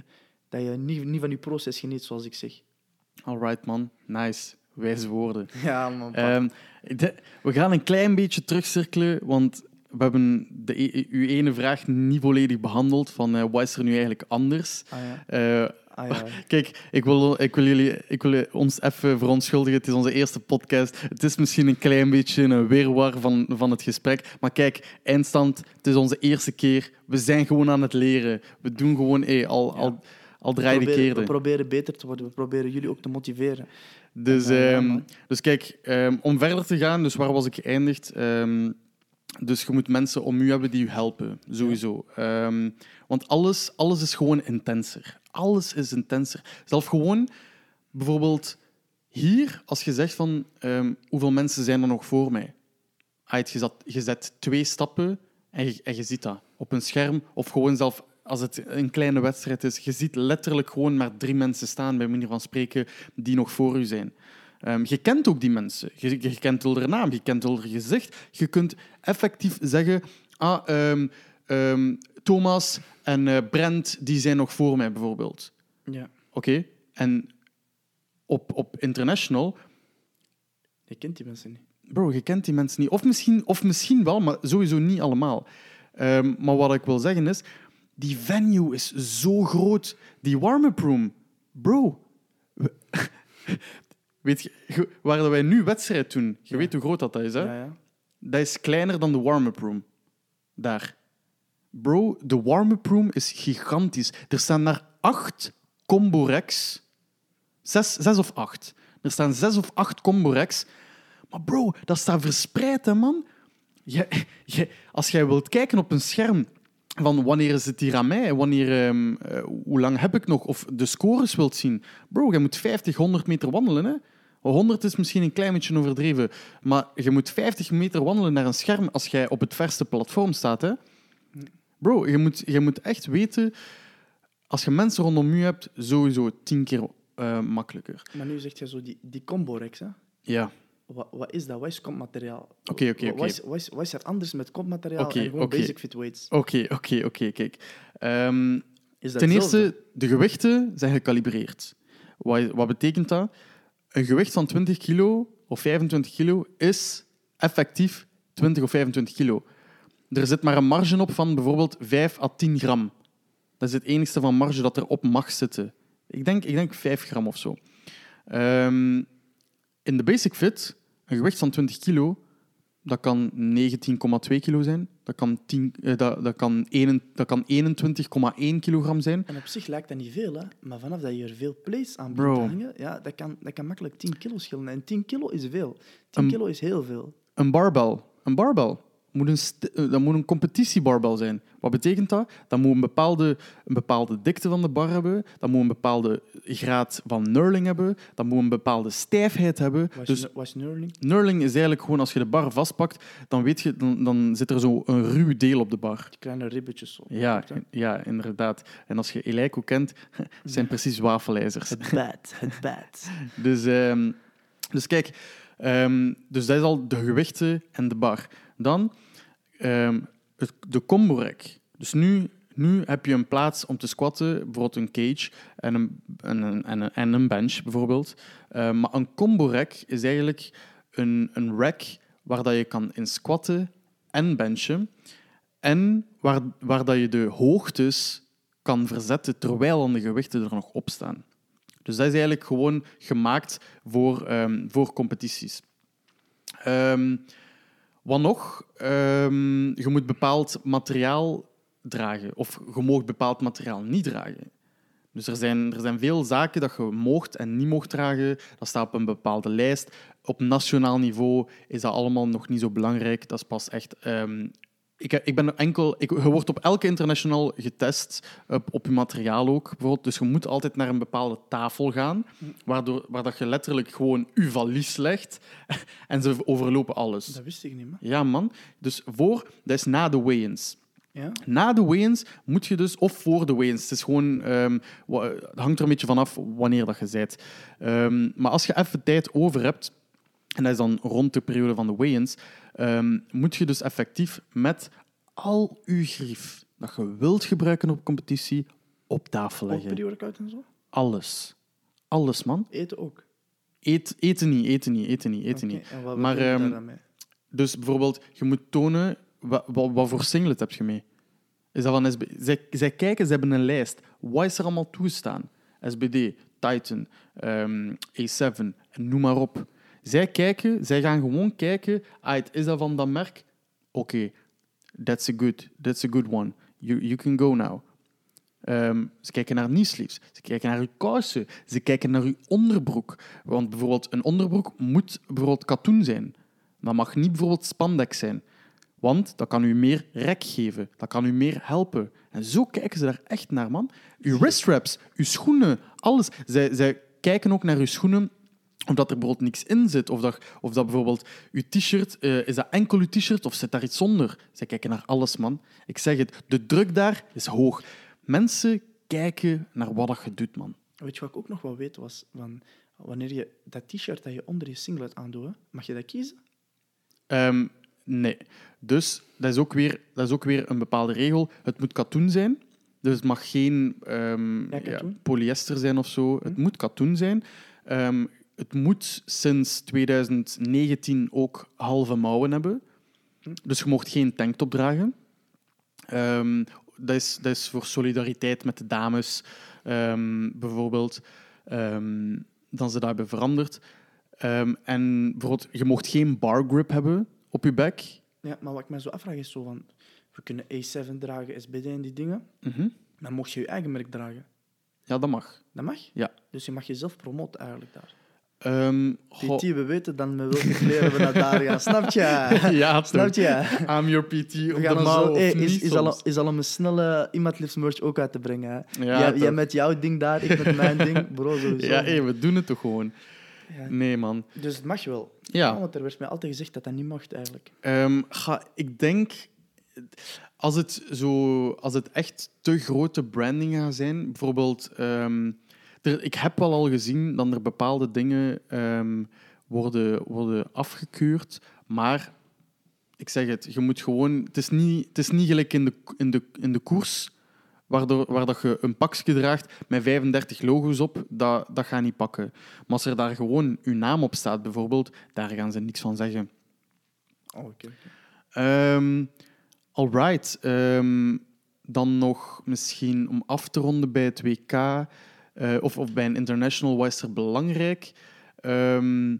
dat je niet, niet van je proces geniet, zoals ik zeg. Alright, man. Nice. Wijze woorden. Ja, man. Ehm, de- we gaan een klein beetje terugcirkelen, want we hebben de, e- uw ene vraag niet volledig behandeld van eh, wat is er nu eigenlijk anders. ah, ja. Eh, Ah, ja. Kijk, ik wil, ik, wil jullie, ik wil ons even verontschuldigen. Het is onze eerste podcast. Het is misschien een klein beetje een weerwar van, van het gesprek. Maar kijk, eindstand, het is onze eerste keer. We zijn gewoon aan het leren. We doen gewoon hey, al, al, al We draai de proberen, we keer. proberen beter te worden. We proberen jullie ook te motiveren. Dus, eh, ehm, dus kijk, ehm, om verder te gaan, dus waar was ik geëindigd? Ehm, dus je moet mensen om u hebben die u helpen, sowieso. Want alles, alles is gewoon intenser. Alles is intenser. Zelf gewoon, bijvoorbeeld hier, als je zegt van hoeveel mensen zijn er nog voor mij? Ah, je, zet, je zet twee stappen en je, en je ziet dat op een scherm. Of gewoon zelf als het een kleine wedstrijd is. Je ziet letterlijk gewoon maar drie mensen staan, bij manier van spreken, die nog voor u zijn. Ehm, je kent ook die mensen. Je, je kent wel hun naam, je kent hun gezicht. Je kunt effectief zeggen... Ah, ehm, ehm, Thomas en eh, Brent die zijn nog voor mij, bijvoorbeeld. Ja. Oké? En op, op international... Je kent die mensen niet. Bro, je kent die mensen niet. Of misschien, of misschien wel, maar sowieso niet allemaal. Maar wat ik wil zeggen is, die venue is zo groot. Die warm-up room, bro. we- Weet je, waar wij nu wedstrijd doen, je Ja. weet hoe groot dat is, hè? Ja, ja. Dat is kleiner dan de warm-up room. Daar. Bro, de warm-up room is gigantisch. Er staan daar acht combo racks. Zes, zes of acht. Er staan zes of acht combo racks. Maar bro, dat staat verspreid, hè, man. Je, je, als jij wilt kijken op een scherm van wanneer is het hier aan mij? Wanneer, ehm, eh, hoe lang heb ik nog? Of de scores wilt zien. Bro, je moet 50, 100 meter wandelen. Hè? 100 is misschien een klein beetje overdreven, maar je moet 50 meter wandelen naar een scherm als jij op het verste platform staat. Hè? Bro, je moet, je moet echt weten, als je mensen rondom je hebt, sowieso tien keer eh, makkelijker. Maar nu zeg je zo die, die combo-rex, hè? Ja, Wat, wat is dat? Wat is kompmateriaal? Oké, oké, Wat- oké. Wat, is, wat, wat is er anders met kompmateriaal en gewoon basic fit weights? oké, oké, oké, kijk. Ehm, Is dat Ten hetzelfde? eerste, de gewichten zijn gecalibreerd. Wat, wat betekent dat? Een gewicht van 20 kilo of 25 kilo is effectief 20 of 25 kilo. Er zit maar een marge op van bijvoorbeeld 5 à 10 gram. Dat is het enige van marge dat er op mag zitten. Ik denk, ik denk 5 gram of zo. Ehm, in de Basic Fit, een gewicht van 20 kilo, dat kan 19,2 kilo zijn. Dat kan, 10, eh, dat, dat kan, 1 dat kan 21,1 kilogram zijn. En op zich lijkt dat niet veel, hè? maar vanaf dat je er veel plates aan te hangen, ja, dat, kan, dat kan makkelijk 10 kilo schillen. En 10 kilo is veel. 10 Een- kilo is heel veel. Een barbel. Een barbel. Moet een, eh, dat moet een competitiebarbel zijn. Wat betekent dat? Dat moet een bepaalde, een bepaalde dikte van de bar hebben. Dat moet een bepaalde graad van knurling hebben. Dat moet een bepaalde stijfheid hebben. Wat is, Dus nu- wat is knurling? knurling is eigenlijk gewoon als je de bar vastpakt, dan, weet je, dan, dan zit er zo een ruw deel op de bar. Die kleine ribbetjes. Zo. Ja, ja, inderdaad. En als je Eleiko kent, zijn precies wafelijzers. Het bad, het bad. Dus, ehm, dus kijk, ehm, dus dat is al de gewichten en de bar. Dan ehm, de combo rack. Dus nu, nu heb je een plaats om te squatten, bijvoorbeeld een cage en een, en een, en een, en een bench bijvoorbeeld. Ehm, maar een combo rack is eigenlijk een, een rack waar dat je kan in squatten en benchen. En waar, waar dat je de hoogtes kan verzetten terwijl de gewichten er nog op staan. Dus dat is eigenlijk gewoon gemaakt voor, ehm, voor competities. Ehm, wat nog? Ehm, je moet bepaald materiaal dragen. Of je mag bepaald materiaal niet dragen. Dus er zijn, er zijn veel zaken dat je moogt en niet mocht dragen. Dat staat op een bepaalde lijst. Op nationaal niveau is dat allemaal nog niet zo belangrijk. Dat is pas echt... ehm, ik, ik ben enkel... Ik, je wordt op elke international getest, op, op je materiaal ook. Bijvoorbeeld. Dus je moet altijd naar een bepaalde tafel gaan, waardoor, waar dat je letterlijk gewoon je valies legt en ze overlopen alles. Dat wist ik niet, man. Ja, man. Dus voor, dat is na de weigh-ins. Ja? Na de weigh-ins moet je dus, of voor de weigh-ins, het is gewoon, ehm, hangt er een beetje vanaf wanneer dat je bent. Ehm, maar als je even tijd over hebt, en dat is dan rond de periode van de weigh-ins, ehm, moet je dus effectief met al je grief dat je wilt gebruiken op competitie op tafel Ook leggen. pre-workout en zo? Alles. Alles, man. Eten ook. Eet, eten niet, eten niet, eten niet, eten niet. En wat, Maar, dan mee? Dus bijvoorbeeld, je moet tonen wat, wat, wat voor singlet heb je mee. Is dat van SB... zij, zij kijken, ze hebben een lijst. Wat is er allemaal toestaan? SBD, Titan, ehm, A7, en noem maar op. Zij kijken, zij gaan gewoon kijken. Ah, is dat van dat merk? Oké, that's a good, that's a good one. You, you can go now. Ehm, ze kijken naar knee-sleeves, ze kijken naar uw kousen, ze kijken naar uw onderbroek. Want bijvoorbeeld een onderbroek moet bijvoorbeeld katoen zijn. Dat mag niet bijvoorbeeld spandex zijn. Want dat kan u meer rek geven, dat kan u meer helpen. En zo kijken ze daar echt naar, man. Uw wristwraps, uw schoenen, alles. Zij, zij kijken ook naar uw schoenen omdat er bijvoorbeeld niks in zit. Of dat, of dat bijvoorbeeld uw t-shirt, eh, is dat enkel uw t-shirt of zit daar iets onder? Zij kijken naar alles, man. Ik zeg het, de druk daar is hoog. Mensen kijken naar wat dat je doet, man. Weet je wat ik ook nog wel weet was? Van, wanneer je dat t-shirt dat je onder je singlet aandoet, mag je dat kiezen? Ehm, nee. Dus dat is, ook weer, dat is ook weer een bepaalde regel. Het moet katoen zijn. Dus het mag geen ehm, Ja, polyester zijn of zo. Het moet katoen zijn. Ehm, het moet sinds 2019 ook halve mouwen hebben. Dus je mocht geen tanktop dragen. Ehm, dat, is, dat is voor solidariteit met de dames, ehm, bijvoorbeeld. Ehm, dan ze hebben veranderd. En bijvoorbeeld, je mocht geen bar grip hebben op je bek. Ja, maar wat ik me zo afvraag is zo van... We kunnen A7 dragen, SBD en die dingen. Mhm. Maar mocht je je eigen merk dragen? Ja, dat mag. Dat mag? Ja. Dus je mag jezelf promoten eigenlijk daar. Ehm, goh, PT, we weten dan met welke kleren we naar daar gaan. Snap je? ja, Snap je? I'm your PT We op de gaan zo, hey, niet is, is, al, is al om een snelle iemand liefst merch ook uit te brengen. Hè? Ja, jij, met jouw ding daar, ik met mijn ding. Bro, sowieso. Ja, hey, we doen het toch gewoon. Ja. Nee, man. Dus het mag wel. Ja. want er werd mij altijd gezegd dat dat niet mocht eigenlijk. Ehm, ga, ik denk, als het, zo, als het echt te grote branding gaat zijn, bijvoorbeeld, ehm, er, ik heb wel al gezien dat er bepaalde dingen ehm, worden, worden afgekeurd, maar ik zeg het, je moet gewoon, het is niet, het is niet gelijk in de, in de, in de koers. Waardoor, waar dat je een pakje draagt met 35 logo's op, dat, dat gaat niet pakken. Maar als er daar gewoon uw naam op staat, bijvoorbeeld, daar gaan ze niks van zeggen. Oh, oké. Ehm alright. Ehm, dan nog misschien om af te ronden bij het WK eh, of, of bij een international, wat is er belangrijk? Ehm,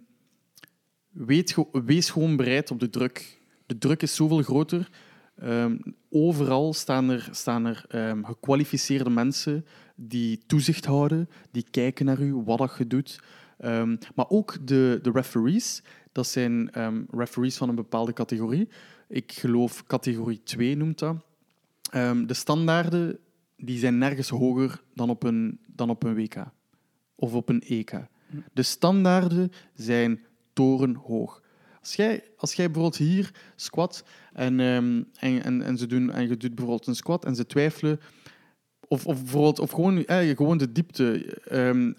weet, wees gewoon bereid op de druk. De druk is zoveel groter. Ehm, overal staan er, staan er ehm, gekwalificeerde mensen die toezicht houden, die kijken naar u, wat dat je doet. Maar ook de, de referees, dat zijn referees van een bepaalde categorie. Ik geloof categorie 2 noemt dat. De standaarden die zijn nergens hoger dan op, een, dan op een WK of op een EK. De standaarden zijn torenhoog. Als jij, als jij bijvoorbeeld hier squat en, ehm, en, en, en, ze doen, en je doet bijvoorbeeld een squat en ze twijfelen, of, of, bijvoorbeeld, of gewoon, eh, gewoon de diepte. ehm,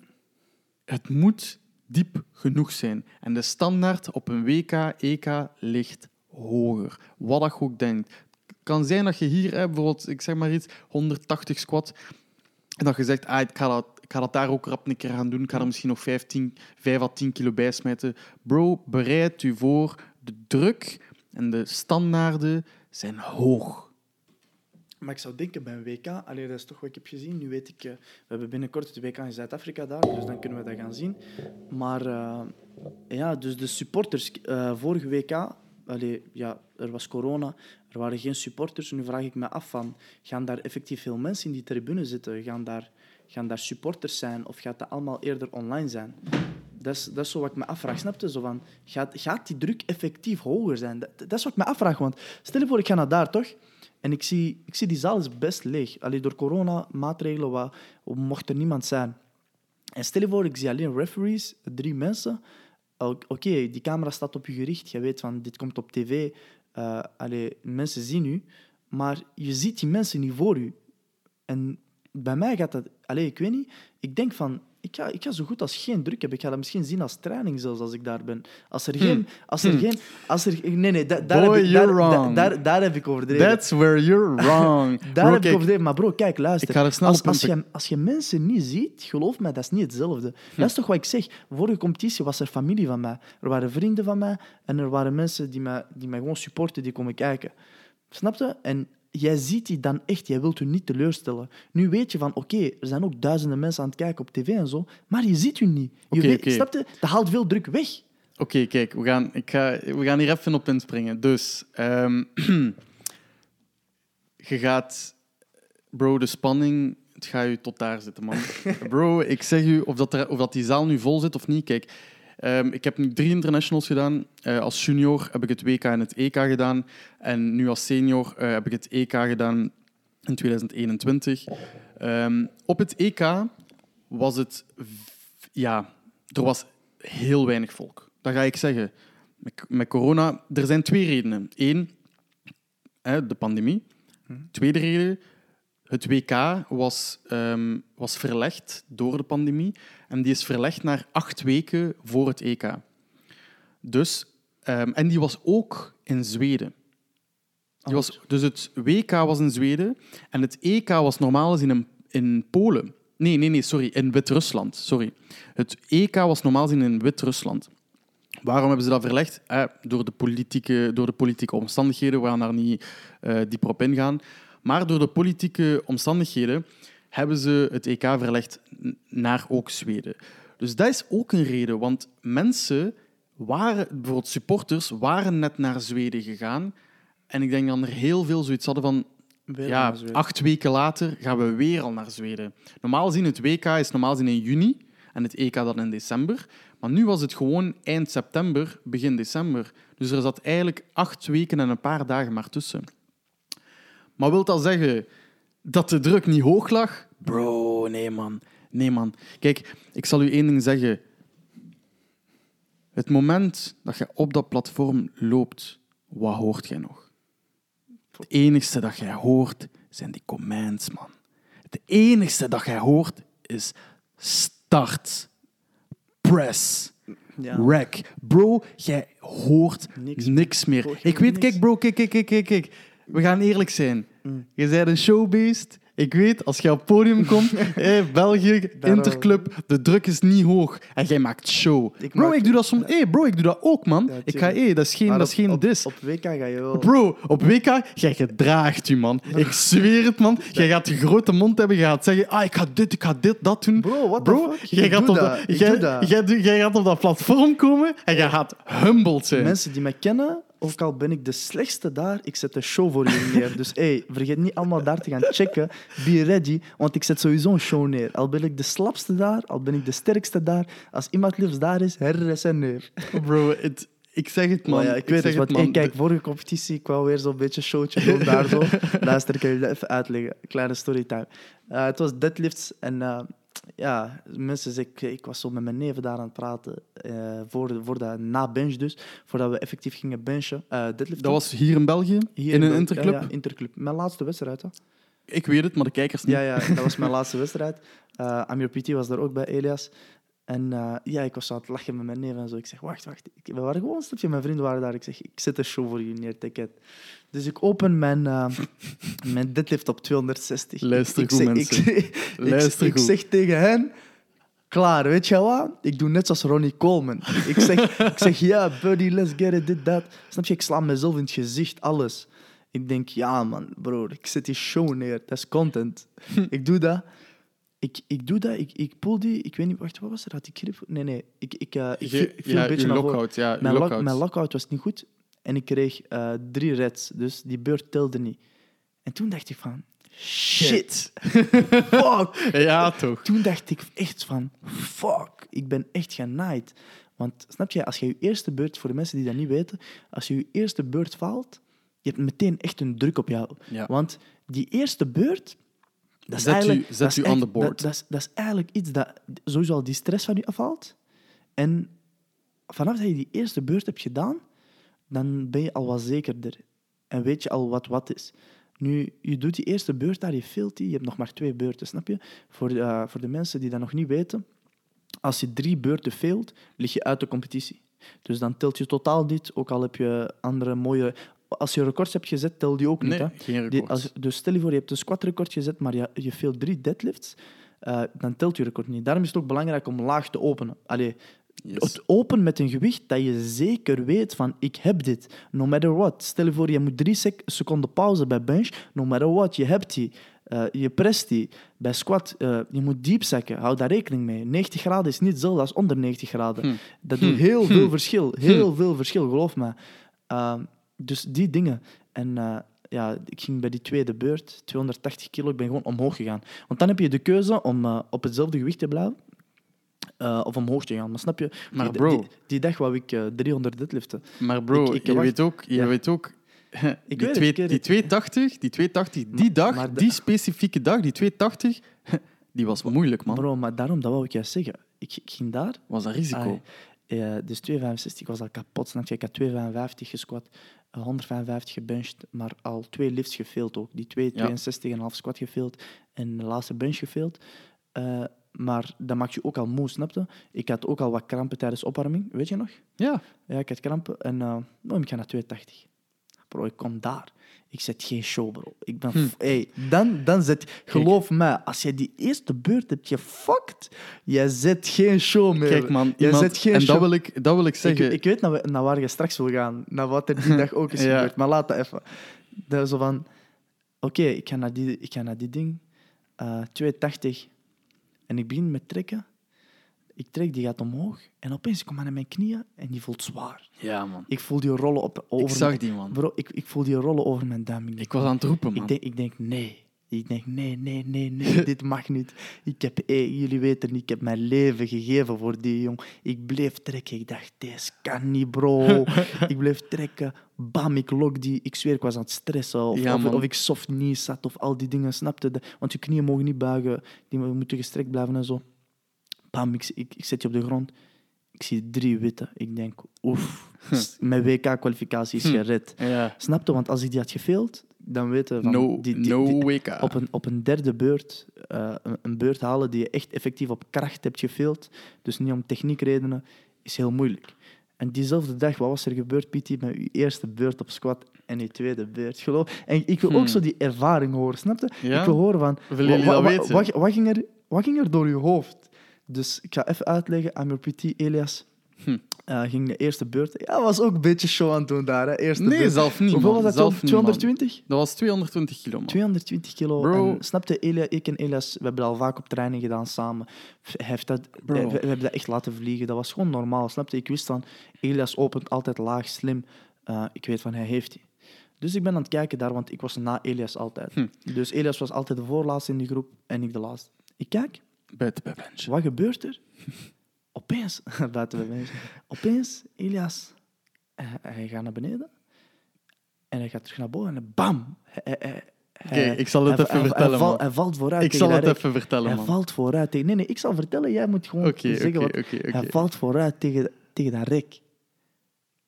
het moet diep genoeg zijn. En de standaard op een WK, EK ligt hoger. Wat je ook denkt. Kan zijn dat je hier, eh, bijvoorbeeld, ik zeg maar iets, 180 squat, en dat je zegt, ah, ik, ga dat, daar ook rap een keer gaan doen. Ik ga er misschien nog 15, 5 à 10 kilo bij smijten. Bro, bereid u voor. De druk en de standaarden zijn hoog. Maar ik zou denken bij een WK, allee, dat is toch wat ik heb gezien. Nu weet ik, eh, we hebben binnenkort het WK in Zuid-Afrika daar, dus dan kunnen we dat gaan zien. Maar eh, ja, dus de supporters, eh, vorige WK, allee, ja, er was corona, er waren geen supporters. Nu vraag ik me af van, gaan daar effectief veel mensen in die tribune zitten? Gaan daar, gaan daar supporters zijn of gaat dat allemaal eerder online zijn? Dat is, dat is zo wat ik me afvraag. Snap je? Zo van, gaat, gaat die druk effectief hoger zijn? Dat, is wat ik me afvraag. Want stel je voor, ik ga naar daar, toch? En ik zie, ik zie die zaal is best leeg. Alleen door corona, maatregelen, wat, mocht er niemand zijn. En stel je voor, ik zie alleen referees, drie mensen. Oké, die camera staat op je gericht. Je weet van, dit komt op tv. Eh allee, mensen zien u. Maar je ziet die mensen niet voor u. En bij mij gaat dat... Allee, ik weet niet. Ik denk van... Ik ga, ik ga zo goed als geen druk hebben. Ik ga dat misschien zien als training zelfs als ik daar ben. Als er geen... Als er geen als er, nee, nee, da- daar, Boy, heb ik, daar, da- daar, daar heb ik overdreven. That's where you're wrong. Daar Bro, heb ik overdreven. Maar bro, kijk, luister. Ik ga er snel als, je, als je mensen niet ziet, geloof mij, dat is niet hetzelfde. Hm. Dat is toch wat ik zeg. Vorige competitie was er familie van mij. Er waren vrienden van mij en er waren mensen die mij, die mij gewoon supporten, die komen kijken. Snap je? En jij ziet die dan echt, jij wilt u niet teleurstellen. Nu weet je van, oké, er zijn ook duizenden mensen aan het kijken op tv en zo, maar je ziet u niet. Je weet. Snap je? Dat haalt veel druk weg. Oké, kijk, we gaan, ik ga, we gaan hier even op inspringen. Dus, ehm, je gaat... Bro, de spanning, het gaat je tot daar zitten, man. Bro, ik zeg u, of dat, er, of dat die zaal nu vol zit of niet, kijk... ehm, ik heb nu drie internationals gedaan. Eh, als junior heb ik het WK en het EK gedaan. En nu als senior eh, heb ik het EK gedaan in 2021. Ehm, op het EK was het... Ja, er was heel weinig volk. Dat ga ik zeggen. Met, met corona, er zijn twee redenen. Eén, hè, de pandemie. Tweede reden, het WK was, ehm, was verlegd door de pandemie. En die is verlegd naar acht weken voor het EK. Dus, ehm, en die was ook in Zweden. Die was, dus het WK was in Zweden en het EK was normaal gezien in, in Polen. Nee, nee, nee, sorry, in Wit-Rusland. Sorry. Het EK was normaal gezien in Wit-Rusland. Waarom hebben ze dat verlegd? Eh, door, de politieke, door de politieke omstandigheden. We gaan daar niet eh, dieper op ingaan. Maar door de politieke omstandigheden hebben ze het EK verlegd naar ook Zweden. Dus dat is ook een reden, want mensen waren, bijvoorbeeld supporters, waren net naar Zweden gegaan. En ik denk dat er heel veel zoiets hadden van, ja, acht weken later gaan we weer al naar Zweden. Normaal gezien, het WK is normaal gezien in juni. en het EK dan in december. Maar nu was het gewoon eind september, begin december. Dus er zat eigenlijk acht weken en een paar dagen maar tussen. Maar wil dat zeggen dat de druk niet hoog lag? Bro, nee man. Nee man. Kijk, ik zal u één ding zeggen. Het moment dat je op dat platform loopt, wat hoort jij nog? Het enigste dat jij hoort zijn die commands, man. Het enigste dat jij hoort is start, press, Ja. rec. Bro, jij hoort Niks niks, meer. ik weet, niks. kijk bro, kijk, kijk, kijk, kijk, kijk. We gaan eerlijk zijn. Mm. Je bent een showbeest. Ik weet, als je op het podium komt, eh, België. Interclub, de druk is niet hoog. En jij maakt show. Ik bro, maak- ik doe dat soms... Hey, bro, ik doe dat ook, man. Ja, ik ga, hey, dat is geen, Maar dat is op- geen op, dis. Op WK ga je wel... Bro, op WK, jij gedraagt u, man. Ik zweer het, man. Jij gaat de grote mond hebben. Je gaat zeggen, ah, ik ga dit, ik ga dit, dat doen. Bro, the Bro, jij gaat, op dat. jij, jij jij gaat op dat platform komen en jij gaat humbled zijn. Mensen die mij kennen, ook al ben ik de slechtste daar, ik zet een show voor jullie neer. Dus hey, vergeet niet allemaal daar te gaan checken. Be ready, want ik zet sowieso een show neer. Al ben ik de slapste daar, al ben ik de sterkste daar. Als iemand liefst daar is, herre zijn neer. Bro, het, ik zeg het, man. Maar ja, ik, weet het, want man. hey, kijk, vorige competitie, ik wou weer zo'n beetje showtje doen daar zo. Luister, ik kan jullie even uitleggen. Kleine storytime. Eh, het was deadlifts en eh, ja, mensen ik, ik was zo met mijn neven daar aan het praten, eh, voor, voor dat, na bench dus, voordat we effectief gingen benchen. eh. Dat was hier in België, Hier in een interclub. Ja, ja, interclub. Mijn laatste wedstrijd, hè? Ik weet het, maar de kijkers niet. Ja, ja, dat was mijn laatste wedstrijd. Eh Amir Piti was daar ook bij, Elias. En eh, ja, ik was zo aan het lachen met mijn neef en zo. Ik zeg, wacht, wacht. Ik, we waren gewoon een stukje, mijn vrienden waren daar. Ik zeg, ik zet een show voor jullie neer, ticket. Dus ik open mijn, eh, mijn deadlift op 260. Luister ik, goed, zeg, mensen. Ik, ik, Luister ik goed. zeg tegen hen... Klaar, weet je wat? Ik doe net zoals Ronnie Coleman. Ik zeg, ik zeg ja, buddy, let's get it, dit, dat. Snap je? Ik sla mezelf in het gezicht, alles. Ik denk, ja man, bro, ik zet die show neer. Dat is content. ik doe dat. Ik, ik doe dat, ik, ik pull die, ik weet niet, wacht, wat was er? Had ik grip? Nee, nee, ik, ik, eh, ik viel viel ja, een beetje naar lockout. Ja, Mijn, lock, lockout. mijn lockout was niet goed en ik kreeg eh, drie reds, dus die beurt telde niet. En toen dacht ik van, shit, fuck. Ja, toch. Toen dacht ik echt van, fuck, ik ben echt genaaid. Want snap je, als je je eerste beurt, voor de mensen die dat niet weten, als je je eerste beurt faalt, je hebt meteen echt een druk op jou. Ja. Want die eerste beurt, dat is Zet u- zet u on echt- the board. Dat, dat, is, dat is eigenlijk iets dat sowieso al die stress van je afhaalt. En vanaf dat je die eerste beurt hebt gedaan, dan ben je al wat zekerder. En weet je al wat wat is. Nu, je doet die eerste beurt daar, je veelt die, je hebt nog maar twee beurten, snap je? Voor, eh, voor de mensen die dat nog niet weten, als je drie beurten veelt, lig je uit de competitie. Dus dan telt je totaal niet, ook al heb je andere mooie... Als je records hebt gezet, tel die ook niet. Nee, hè? geen Die, record. als, dus stel je voor, je hebt een squat-record gezet, maar je, je veelt drie deadlifts, eh, dan telt je record niet. Daarom is het ook belangrijk om laag te openen. Allee, Yes. het open met een gewicht dat je zeker weet van, ik heb dit. No matter what. Stel je voor, je moet drie sec- seconden pauze bij bench. No matter what, je hebt die. Eh, je prest die. Bij squat, eh, je moet diep zakken. Hou daar rekening mee. 90 graden is niet hetzelfde als onder 90 graden. Hm. Dat doet heel veel verschil. Heel veel verschil, geloof me. Ehm, dus die dingen. En eh, ja, ik ging bij die tweede beurt, 280 kilo, ik ben gewoon omhoog gegaan. Want dan heb je de keuze om eh, op hetzelfde gewicht te blijven eh, of omhoog te gaan. Maar snap je? Maar die, bro. Die, die dag wou ik eh, 300 deadliften. Maar bro, Ik- ik je wacht- weet ook, je Ja. weet ook die, weet twee- die het. 280, die 280, die Maar- dag, maar de- die specifieke dag, die 280, die was moeilijk, man. Bro, maar daarom, dat wou ik juist zeggen. Ik, ik ging daar, Was een risico. Eh, dus 265 was al kapot. Snap je? Ik had 255 gesquat, eh, 155 gebenched, maar al twee lifts gefaild ook. Die twee, 62,5 squat gefaild en de laatste bench gefaild. Eh, maar dat maakt je ook al moe, snap je? Ik had ook al wat krampen tijdens opwarming, weet je nog? Ja. Ja, ik had krampen en uh, nou, ik ga naar 280. Bro, ik kom daar. Ik zet geen show, bro. Ik ben... Hm. Hey, dan, dan zet... Geloof mij, als je die eerste beurt hebt gefuckt, je zet geen show meer. Kijk, man, Je iemand, zet geen en show. dat wil ik, dat wil ik Ik, zeggen. ik weet naar, naar waar je straks wil gaan. Naar wat er die dag ook is Ja. gebeurd. Maar laat dat even. Dat is zo van... Oké, ik ga naar die, ik ga naar die ding. eh 280. En ik begin met trekken. Ik trek, die gaat omhoog. En opeens kom ik aan mijn knieën en die voelt zwaar. ja, man. Ik voel die rollen op, over Ik zag die, man. Bro, ik, ik voel die rollen over mijn duim. Ik was aan het roepen, man. ik denk, ik denk, nee. Ik denk, nee, nee, nee, nee, dit mag niet. Ik heb, eh, jullie weten niet, ik heb mijn leven gegeven voor die jong. Ik bleef trekken. Ik dacht, deze kan niet, bro. ik bleef trekken. Bam, ik lok die. Ik zweer, ik was aan het stressen. Of, Ja, of, ik soft niet zat, of al die dingen, snapte de, Want je knieën mogen niet buigen. Die moeten gestrekt blijven en zo. Bam, ik, ik, ik zet je op de grond. Ik zie drie witte. Ik denk, oef, mijn WK-kwalificatie is Hm. gered. Ja. Snapte? Want als ik die had gefaild, dan weten we van... No, die, die- no die- WK. op, een, op een derde beurt, eh, een, een beurt halen die je echt effectief op kracht hebt gefaild, dus niet om techniekredenen, is heel moeilijk. En diezelfde dag, wat was er gebeurd, Pietie, met uw eerste beurt op squat en je tweede beurt? Geloof. En ik wil ook Hmm. zo die ervaring horen, snapte? Ja? Ik wil horen van... Wat ging er, wat ging er door je hoofd? Dus ik ga even uitleggen mijn Petit Elias. Hm. eh, ging de eerste beurt. Ja, was ook een beetje show aan het doen daar. Hè. Eerste Nee, beurt. zelf niet, Hoeveel was dat? Zelf niet, man. 220? Dat was 220 kilo, man. 220 kilo. Bro. En snapte Elia, ik en Elias, we hebben dat al vaak op training gedaan samen. Hij heeft dat, Bro. we, we hebben dat echt laten vliegen. Dat was gewoon normaal. Snapte? Ik wist van, Elias opent altijd laag, slim. Eh, ik weet van, hij heeft die. Dus ik ben aan het kijken daar, want ik was na Elias altijd. Hm. Dus Elias was altijd de voorlaatste in die groep en ik de laatste. Ik kijk, Buiten bij bench. wat gebeurt er? Opeens, buiten bij mensen. Opeens, Elias, hij, hij gaat naar beneden en hij gaat terug naar boven en bam! Hij, hij- hij- Oké, hij- ik zal het hij- even hij- vertellen, hij, val- hij valt vooruit. Ik zal het even vertellen, Hij man. valt vooruit tegen. Nee, nee, ik zal vertellen. Jij moet gewoon zeggen wat. Hij valt vooruit tegen, tegen dat rek.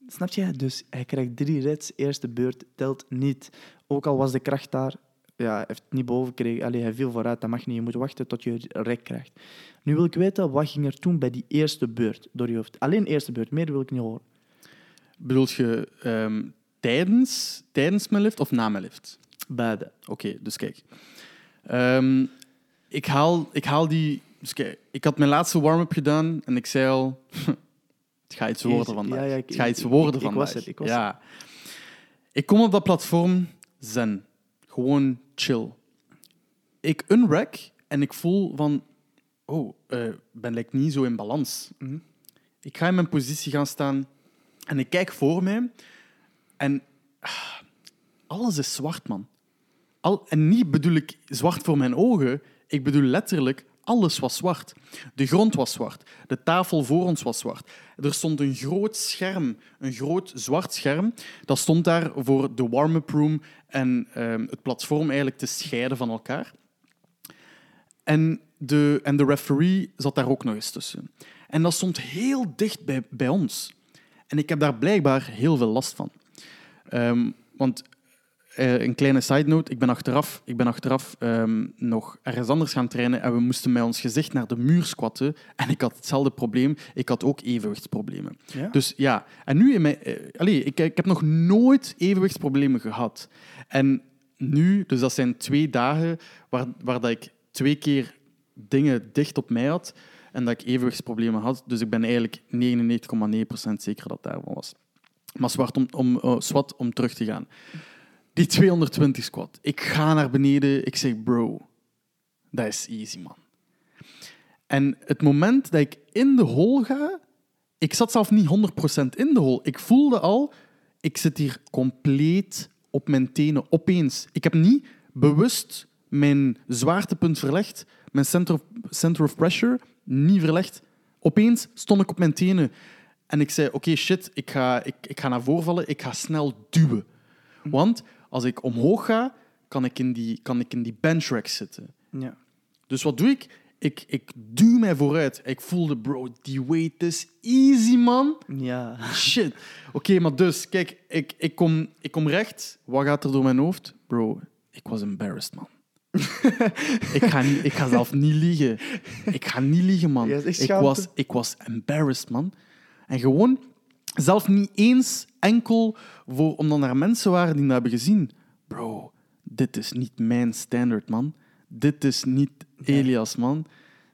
Snap je? Dus hij krijgt drie reds. Eerste beurt telt niet. Ook al was de kracht daar. Ja, heeft het niet boven gekregen. Allee, hij viel vooruit. Dat mag niet. Je moet wachten tot je rek krijgt. Nu wil ik weten, wat ging er toen bij die eerste beurt door je hoofd? Alleen eerste beurt. Meer wil ik niet horen. Bedoel je ehm, tijdens, tijdens mijn lift of na mijn lift? Beide. Oké, dus kijk. Ehm, ik, haal, ik haal die... Dus kijk, ik had mijn laatste warm-up gedaan en ik zei al... het gaat iets worden vandaag. Ja, ja, ik- het gaat iets ik- worden ik- ik vandaag. was er, ik was ja. Ik kom op dat platform zen. Gewoon chill. Ik unrack en ik voel van... Oh, ik ben like, niet zo in balans. Mhm. Ik ga in mijn positie gaan staan en ik kijk voor mij en ah, alles is zwart, man. Al, en niet bedoel ik zwart voor mijn ogen, ik bedoel letterlijk alles was zwart. De grond was zwart, de tafel voor ons was zwart. Er stond een groot scherm, een groot zwart scherm, dat stond daar voor de warm-up room en ehm, het platform eigenlijk te scheiden van elkaar. En de, en de referee zat daar ook nog eens tussen. En dat stond heel dicht bij, bij ons. En ik heb daar blijkbaar heel veel last van. Ehm, want eh, een kleine side note, ik ben achteraf, ik ben achteraf ehm, nog ergens anders gaan trainen en we moesten met ons gezicht naar de muur squatten. En ik had hetzelfde probleem. Ik had ook evenwichtsproblemen. Ja? Dus ja, en nu in mijn... eh, allee, ik, ik heb nog nooit evenwichtsproblemen gehad. En nu, dus dat zijn twee dagen waar, waar dat ik twee keer dingen dicht op mij had en dat ik evenwichtsproblemen had. Dus ik ben eigenlijk 99,9% zeker dat daarvan was. Maar zwart om, om, eh, zwart om terug te gaan. Die 220 squat. Ik ga naar beneden. Ik zeg, bro, dat is easy, man. En het moment dat ik in de hole ga, ik zat zelf niet 100% in de hole. Ik voelde al, ik zit hier compleet op mijn tenen, opeens. Ik heb niet bewust mijn zwaartepunt verlegd, mijn center of, center of pressure niet verlegd. Opeens stond ik op mijn tenen en ik zei, oké, shit, ik ga, ik, ik ga naar voren vallen, ik ga snel duwen. Want als ik omhoog ga, kan ik in die, kan ik in die bench rack zitten. Ja. Dus wat doe ik? Ik, ik duw mij vooruit. Ik voelde, bro, die weight is easy, man. Ja. Shit. Oké, maar dus, kijk, ik, ik, kom, ik kom recht. Wat gaat er door mijn hoofd? Bro, ik was embarrassed, man. ik, ga niet, ik ga zelf niet liegen. Ik ga niet liegen, man. Ik, was, ik was embarrassed, man. En gewoon, zelf niet eens enkel voor, omdat er mensen waren die dat hebben gezien. Bro, dit is niet mijn standard, man. Dit is niet Elias, man.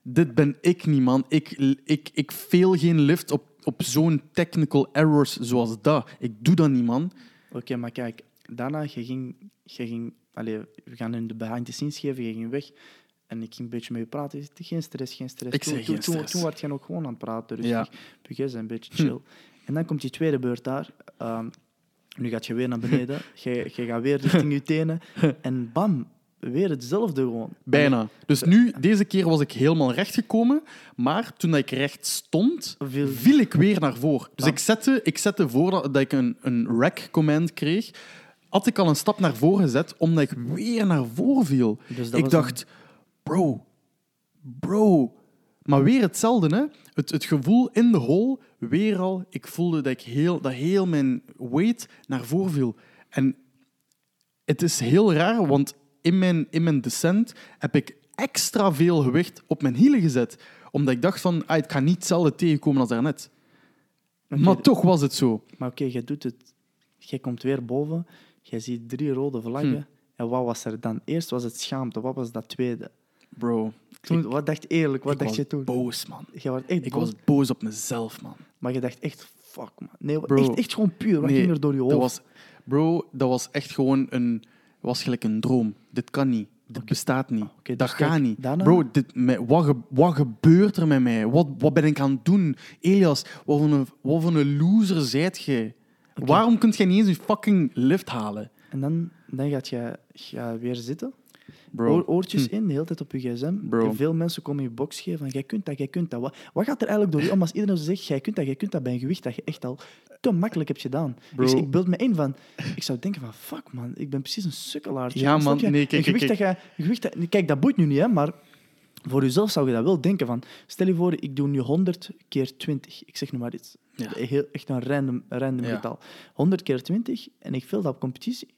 Dit ben ik niet, man. Ik, ik, ik fail geen lift op, op zo'n technical errors zoals dat. Ik doe dat niet, man. Oké, maar kijk, daarna, je ging, je ging allee, we gaan in de behind the scenes geven, je ging weg. En ik ging een beetje met je praten. Geen stress, geen stress. Ik toen, toen, toen, werd je ook gewoon aan het praten. Dus Ja. je een beetje chill. En dan komt die tweede beurt daar. Ehm, nu gaat je weer naar beneden. je, je gaat weer richting je tenen. En bam, weer hetzelfde gewoon. Bijna. Dus nu, deze keer was ik helemaal recht gekomen, maar toen ik recht stond, Viel- ik weer naar voren. Dus Ah. ik zette, ik zette voordat dat ik een, een rec-command kreeg, had ik al een stap naar voren gezet, omdat ik weer naar voren viel. Dus ik dacht, bro, bro. Maar weer hetzelfde, hè? Het, het gevoel in de hole, weer al, ik voelde dat, ik heel, dat heel mijn weight naar voren viel. En het is heel raar, want in mijn, in mijn descent heb ik extra veel gewicht op mijn hielen gezet. Omdat ik dacht van, ah, het kan niet hetzelfde tegenkomen als daarnet. Oké, Maar toch was het zo. Maar oké, jij doet het. Jij komt weer boven. Jij ziet drie rode vlaggen. Hm. En wat was er dan? Eerst was het schaamte. Wat was dat tweede? Bro, Toen, wat dacht je eerlijk? Wat ik dacht was je toen? boos, man. Je was echt Ik boos, was boos op mezelf, man. maar je dacht echt, fuck man. Nee, Bro. echt, echt gewoon puur. Wat Nee, ging er door je hoofd? Dat was, bro, dat was echt gewoon een... was gelijk een droom. Dit kan niet. Dit bestaat niet. Oké, dat dus gaat kijk, niet. daarna- Bro, dit, met, wat, ge- wat gebeurt er met mij? Wat, wat ben ik aan het doen? Elias, wat voor een, wat voor een loser zijt jij? Waarom kunt jij niet eens je fucking lift halen? En dan, dan gaat je ga weer zitten. Bro. Oor- oortjes in, de hele tijd op je gsm. Bro. En veel mensen komen je box geven van, jij kunt dat, jij kunt dat. Wat, wat gaat er eigenlijk door je om als iedereen zegt, jij kunt dat, jij kunt dat bij een gewicht dat je echt al te makkelijk hebt gedaan? Bro. Ik, ik beeld me in van, ik zou denken van, fuck man, ik ben precies een sukkelaartje. Ja, man. je? Nee, kijk, een gewicht kijk, dat je, een gewicht dat, kijk, dat boeit nu niet, hè, maar voor jezelf zou je dat wel denken van, stel je voor, ik doe nu 100 keer 20. Ik zeg nu maar iets. Ja. Heel, echt een random, random Ja. getal. 100 keer 20 en ik vul dat op competitie.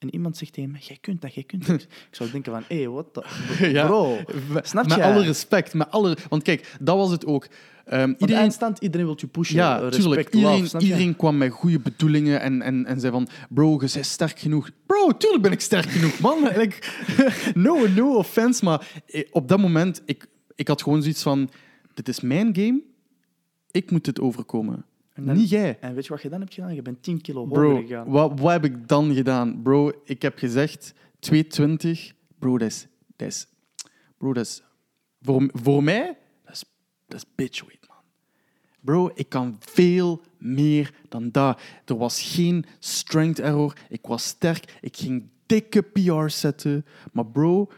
En iemand zegt tegen mij, jij kunt dat, jij kunt dat. ik zou denken van, hé, hey, wat. Ja. Bro, Met- snap met je? alle respect. Met alle, want kijk, dat was het ook. Ehm, iedereen, eindstand, iedereen wil je pushen. ja, respect, tuurlijk. Iedereen, kwam met goede bedoelingen en, en, en zei van... Bro, je bent sterk genoeg. Bro, tuurlijk ben ik sterk genoeg, man. No, no offense, maar eh, op dat moment... Ik, ik had gewoon zoiets van... Dit is mijn game. Ik moet dit overkomen. Dan- Niet jij. En weet je wat je dan hebt gedaan? Je bent 10 kilo hoger Bro, gegaan. wat, wat heb ik dan gedaan? Bro, ik heb gezegd 220. Bro, dat is... Dat is bro, dat is... Voor, voor mij, dat is, dat is bitchweight, man. Bro, ik kan veel meer dan dat. Er was geen strength error. Ik was sterk. Ik ging dikke PR's zetten. Maar bro,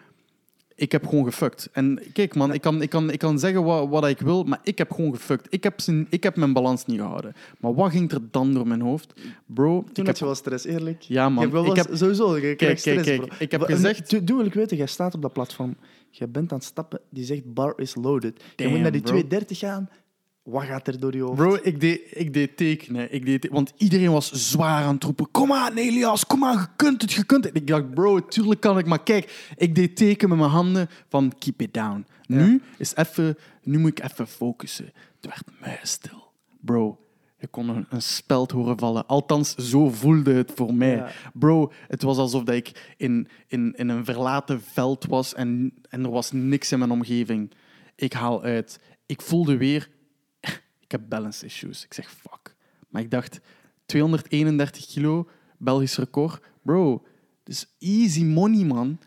ik heb gewoon gefuckt. En kijk, man, ik kan, ik kan, ik kan zeggen wat, wat ik wil, maar ik heb gewoon gefuckt. Ik heb, zijn, ik heb mijn balans niet gehouden. Maar wat ging er dan door mijn hoofd? Bro, Toen ik had heb... je wel stress, eerlijk. Ja, man. Ik heb- sowieso, je Kijk, stress, kijk. bro. Ik heb gezegd- Doe, doe wil ik weten, jij staat op dat platform. Je bent aan het stappen, die zegt bar is loaded. je moet naar die bro. 230 gaan. Wat gaat er door je hoofd? Bro, ik deed, ik deed tekenen. Ik deed want iedereen was zwaar aan het roepen. Kom aan, Elias, kom aan, je kunt het, je kunt het. Ik dacht, bro, tuurlijk kan ik. Maar kijk, ik deed teken met mijn handen van keep it down. Nu, is even, nu moet ik even focussen. Het werd muisstil. Bro, je kon een, een speld horen vallen. Althans, zo voelde het voor mij. Ja. Bro, het was alsof dat ik in, in, in een verlaten veld was en, en er was niks in mijn omgeving. Ik haal uit. Ik voelde weer ik heb balance issues. Ik zeg fuck. Maar ik dacht, 231 kilo, Belgisch record. Bro, het is easy money, man.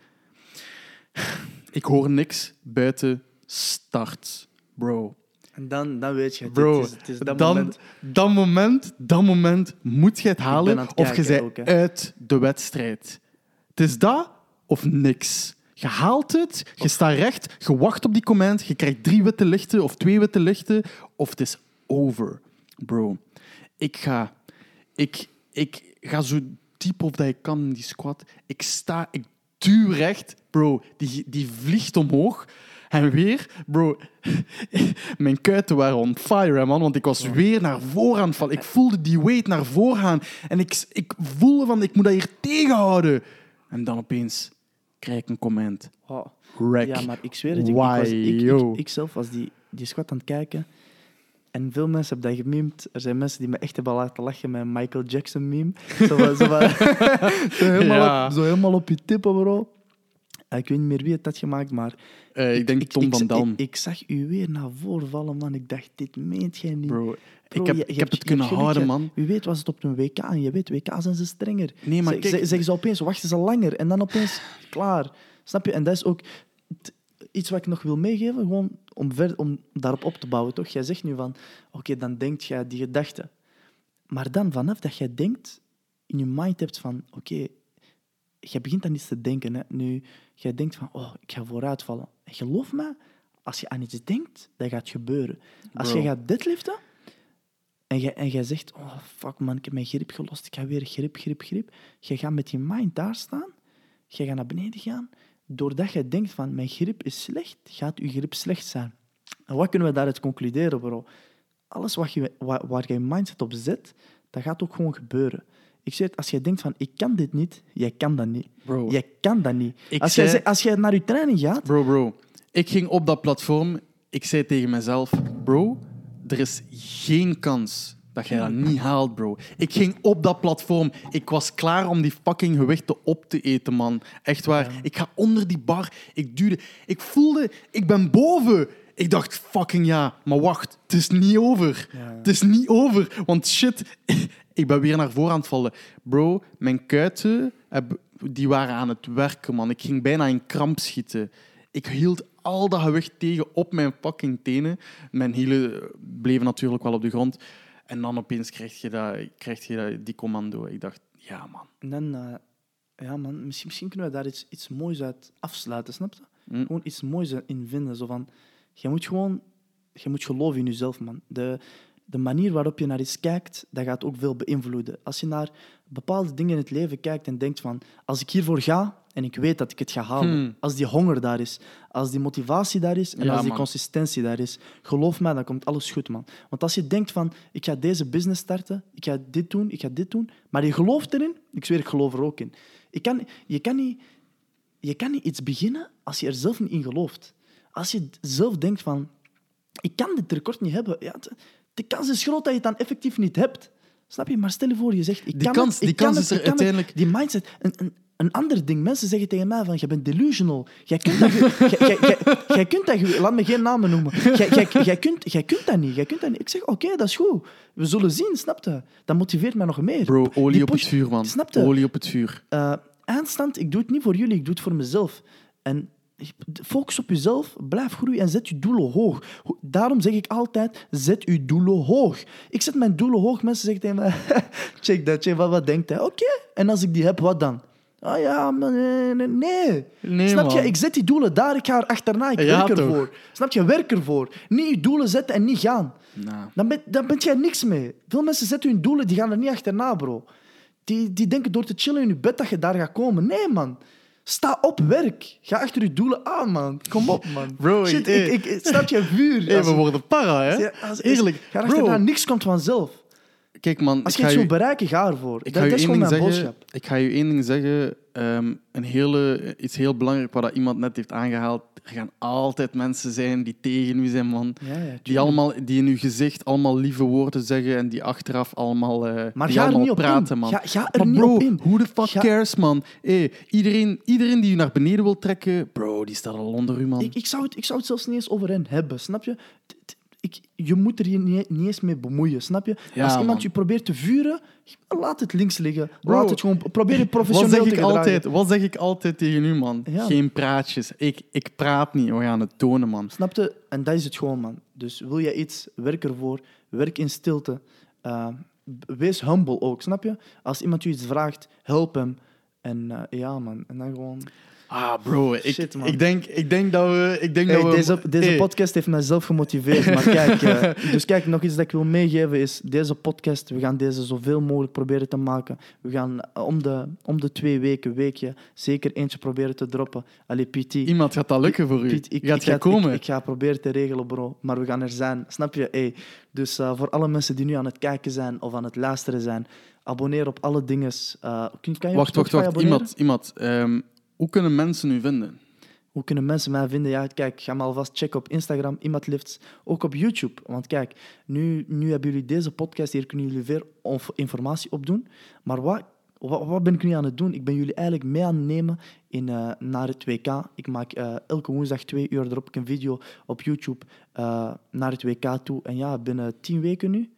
Ik hoor niks buiten start, bro. En dan, dan weet je, Bro, het is, het is dat dan, moment. dat moment, dat moment moet je het halen of je bent uit de wedstrijd. Het is dat of niks. Je haalt het, je staat recht, je wacht op die command, je krijgt drie witte lichten of twee witte lichten, of het is over. Bro, ik ga, ik, ik ga zo diep of dat ik kan in die squat. Ik sta, ik duw recht. Bro, die, die vliegt omhoog. En weer, bro, mijn kuiten waren on fire, man. Want ik was weer naar voren aan het vallen. Ik voelde die weight naar voren gaan. En ik, ik voelde van, ik moet dat hier tegenhouden. En dan opeens krijg ik een comment. Oh. Ja, maar ik zweer het je. Ik, was, ik, ik, ik zelf was die, die squat aan het kijken. En veel mensen hebben dat gememd. Er zijn mensen die me echt hebben laten lachen met een Michael Jackson meme. Zo, zo, zo, helemaal, Ja. op, zo helemaal op je tippen, bro. Eh, Ik weet niet meer wie het had gemaakt, maar... Eh, ik denk Tom van Dam. Ik, ik zag u weer naar voren vallen, man. Ik dacht, dit meent jij niet. Bro, Bro, ik heb, je- ik je heb hebt- het kunnen houden, man. Wie weet was het op een WK en je weet, WK zijn ze strenger. Nee, maar Zeg- kijk- zeg- Zeggen ze opeens, wachten ze langer en dan opeens klaar. Snap je? En dat is ook iets wat ik nog wil meegeven, gewoon om, ver, om daarop op te bouwen. Toch? Jij zegt nu van, oké, dan denkt jij die gedachte. Maar dan vanaf dat jij denkt, in je mind hebt van, oké, jij begint aan iets te denken. Hè. Nu, jij denkt van, oh, ik ga vooruitvallen. En geloof me, als je aan iets denkt, dat gaat gebeuren. Als Bro. je gaat deadliften en jij, en jij zegt, oh, fuck man, ik heb mijn grip gelost, ik ga weer grip, grip, grip. Je gaat met je mind daar staan, je gaat naar beneden gaan. Doordat je denkt van, mijn grip is slecht, gaat je grip slecht zijn. En wat kunnen we daaruit concluderen, bro? Alles wat je, waar, waar je mindset op zet, dat gaat ook gewoon gebeuren. Ik zeg het, als je denkt van, ik kan dit niet, jij kan dat niet. Bro. Jij kan dat niet. Ik Als, jij, zei- als jij naar je training gaat, Bro, bro. Ik ging op dat platform. Ik zei tegen mezelf, bro, er is geen kans dat jij dat niet haalt, bro. Ik ging op dat platform. Ik was klaar om die fucking gewichten op te eten, man. Echt waar. Ik ga onder die bar. Ik duwde. Ik voelde, ik ben boven. Ik dacht, fucking ja, maar wacht, het is niet over. Ja. Het is niet over, want shit, ik ben weer naar voren aan het vallen. Bro, mijn kuiten die waren aan het werken, man. Ik ging bijna in kramp schieten. Ik hield al dat gewicht tegen op mijn fucking tenen. Mijn hielen bleven natuurlijk wel op de grond. En dan opeens krijg je, dat, krijg je dat, die commando. Ik dacht, ja, man. en dan, eh, ja man, misschien, misschien kunnen we daar iets, iets moois uit afsluiten, snap je? Hm. Gewoon iets moois in vinden. Zo van, je moet gewoon je moet geloven in jezelf, man. De, de manier waarop je naar iets kijkt, dat gaat ook veel beïnvloeden. Als je naar bepaalde dingen in het leven kijkt en denkt van, als ik hiervoor ga en ik weet dat ik het ga halen, Hmm. als die honger daar is, als die motivatie daar is en Ja, als die man. consistentie daar is, geloof mij, dan komt alles goed, man. Want als je denkt van, ik ga deze business starten, ik ga dit doen, ik ga dit doen, maar je gelooft erin, ik zweer, ik geloof er ook in. Je kan, je kan, niet, je kan niet iets beginnen als je er zelf niet in gelooft. Als je zelf denkt van, ik kan dit record niet hebben. Ja, de, kans is groot dat je het dan effectief niet hebt. Snap je? Maar stel je voor, je zegt, ik Die kan kans- het, die ik kan kans het, is er ik het. uiteindelijk- Die mindset. Een, een, een ander ding. Mensen zeggen tegen mij van, je bent delusional. Jij kunt dat... jij- kunt dat... Laat me geen namen noemen. Jij, jij, jij, kunt, jij kunt dat niet. Jij kunt dat niet. Ik zeg, oké, dat is goed. We zullen zien, snap je? Dat motiveert mij nog meer. Bro, olie op het vuur, man. Snap je? Olie op het vuur. eh, eindstand, ik doe het niet voor jullie, ik doe het voor mezelf. En focus op jezelf, blijf groeien en zet je doelen hoog. Ho- Daarom zeg ik altijd, zet je doelen hoog. Ik zet mijn doelen hoog, mensen zeggen tegen mij, check dat, check wat, wat denkt hij? Oké, en als ik die heb, wat dan? Ah ja, maar nee, nee, nee. Nee, Snap je? Ik zet die doelen daar, ik ga er achterna, ik Ja, werk toch? ervoor. Snap je? Werk ervoor. Niet je doelen zetten en niet gaan. Nou. Dan ben, dan ben jij niks mee. Veel mensen zetten hun doelen, die gaan er niet achterna, bro. Die, die denken door te chillen in je bed dat je daar gaat komen. Nee, man. Sta op werk. Ga achter je doelen aan, man. Kom op, man. Bro, Shit, hey. ik, ik, snap je vuur? Hey, we worden para, hè? Als- Eerlijk. Ga achterna, Bro, niks komt vanzelf. Kijk man, Als ik je ga iets wil bereiken, ga ervoor. Ik Dat, ga, dat je is één gewoon ding mijn zeggen, boodschap. ik ga je één ding zeggen. ehm, een hele, iets heel belangrijk wat dat iemand net heeft aangehaald. Er gaan altijd mensen zijn die tegen u zijn, man. Ja, ja, Die, tuurlijk. allemaal, die in uw gezicht allemaal lieve woorden zeggen en die achteraf allemaal, eh Maar die ga er allemaal niet op praten, in. man. Ga, ga er Maar niet bro, op in. who the fuck Ga- cares, man? Hey, iedereen, iedereen die u naar beneden wil trekken, bro, die staat al onder u, man. Ik, ik, zou het, ik zou het zelfs niet eens over hen hebben, snap je? Ik, je moet er je niet, niet eens mee bemoeien, snap je? Ja, Als iemand man. je probeert te vuren, laat het links liggen. Bro, laat het gewoon, probeer je Wat professioneel zeg, te ik gedragen. altijd, wat zeg ik altijd tegen u, man? Ja. Geen praatjes. Ik, ik praat niet, we gaan het tonen, man. Snap je? En dat is het gewoon, man. Dus wil je iets, werk ervoor. Werk in stilte. Uh, wees humble ook, snap je? Als iemand je iets vraagt, help hem. En uh, ja, man. En dan gewoon... Ah, bro, ik, Shit, man. ik, denk, ik denk dat we... Ik denk Hey, dat we deze deze Hey, podcast heeft mij zelf gemotiveerd. Maar kijk, eh, dus kijk, nog iets dat ik wil meegeven is deze podcast. We gaan deze zoveel mogelijk proberen te maken. We gaan eh, om de, om de twee weken, weekje, zeker eentje proberen te droppen. Allee, PT. Iemand gaat dat lukken voor u. Piet, ik, gaat ik, ga, komen? Ik, ik ga proberen te regelen, bro. Maar we gaan er zijn. Snap je? Hey. Dus eh, voor alle mensen die nu aan het kijken zijn of aan het luisteren zijn, abonneer op alle dingen. Kan je wacht, wacht, wacht. Iemand, iemand ehm, hoe kunnen mensen u vinden? Hoe kunnen mensen mij vinden? Ja, kijk, ga maar alvast checken op Instagram, Iemand Lifts, ook op YouTube. Want kijk, nu, nu hebben jullie deze podcast, hier kunnen jullie onf- informatie opdoen. Maar wat, wat, wat ben ik nu aan het doen? Ik ben jullie eigenlijk mee aan het nemen in, eh, naar het WK. Ik maak eh, elke woensdag twee uur erop een video op YouTube eh, naar het WK toe. En ja, binnen tien weken nu,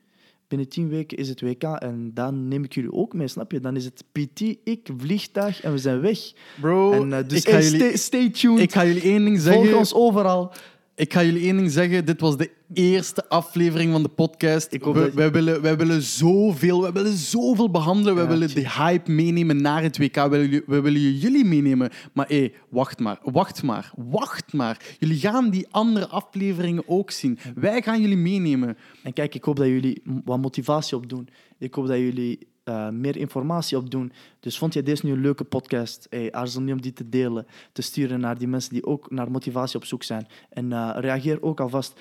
binnen tien weken is het WK en dan neem ik jullie ook mee, snap je? Dan is het PT, ik, vliegtuig en we zijn weg. Bro, en, eh, dus ik, ga hey, jullie, stay, stay tuned. ik ga jullie één ding Volg zeggen. ons overal. Ik ga jullie één ding zeggen. Dit was de eerste aflevering van de podcast. Ik hoop we, dat je- wij, willen, wij willen zoveel, wij willen zoveel behandelen. Wij Ja, willen de hype meenemen naar het WK. We willen, we willen jullie meenemen. Maar hé, wacht maar, wacht maar, wacht maar. Jullie gaan die andere afleveringen ook zien. Wij gaan jullie meenemen. En kijk, ik hoop dat jullie wat motivatie opdoen. Ik hoop dat jullie eh, meer informatie opdoen. Dus vond je deze nu een leuke podcast? Hey, aarzel niet om die te delen, te sturen naar die mensen die ook naar motivatie op zoek zijn. En eh, reageer ook alvast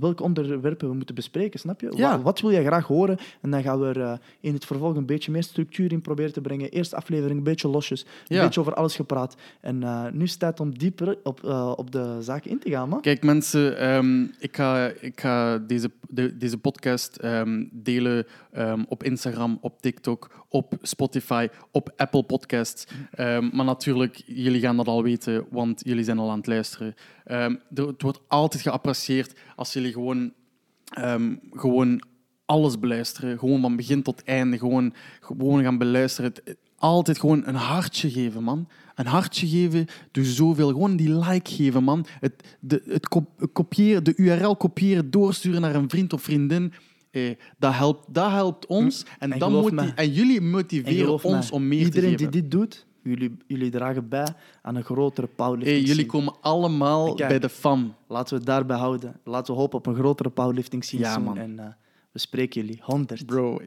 welke onderwerpen we moeten bespreken, snap je? Wa- Ja. wat wil je graag horen? En dan gaan we er eh, in het vervolg een beetje meer structuur in proberen te brengen. Eerste aflevering een beetje losjes, een Ja. beetje over alles gepraat. En nu is het tijd om dieper op, op de zaken in te gaan, man. Kijk, mensen, ehm, ik ga, ik ga deze, de- deze podcast ehm, delen ehm, op Instagram, op TikTok, op Spotify, op Apple Podcasts. Ehm, maar natuurlijk, jullie gaan dat al weten, want jullie zijn al aan het luisteren. Ehm, het wordt altijd geapprecieerd als jullie gewoon, ehm, gewoon alles beluisteren. Gewoon van begin tot einde. Gewoon, gewoon gaan beluisteren. Altijd gewoon een hartje geven, man. Een hartje geven, dus zoveel. Gewoon die like geven, man. Het, de, het kop- kopiëren, de URL kopiëren, doorsturen naar een vriend of vriendin. Eh, dat, helpt, dat helpt ons. En, En dan me. en jullie En motiveren ons om meer Iedereen te geven. die dit doet, jullie, jullie dragen bij aan een grotere powerlifting. Hey, jullie scene. komen allemaal kijk, bij de fam. Laten we het daarbij houden. Laten we hopen op een grotere powerlifting scene Ja, man. En eh, we spreken jullie. 100. Bro,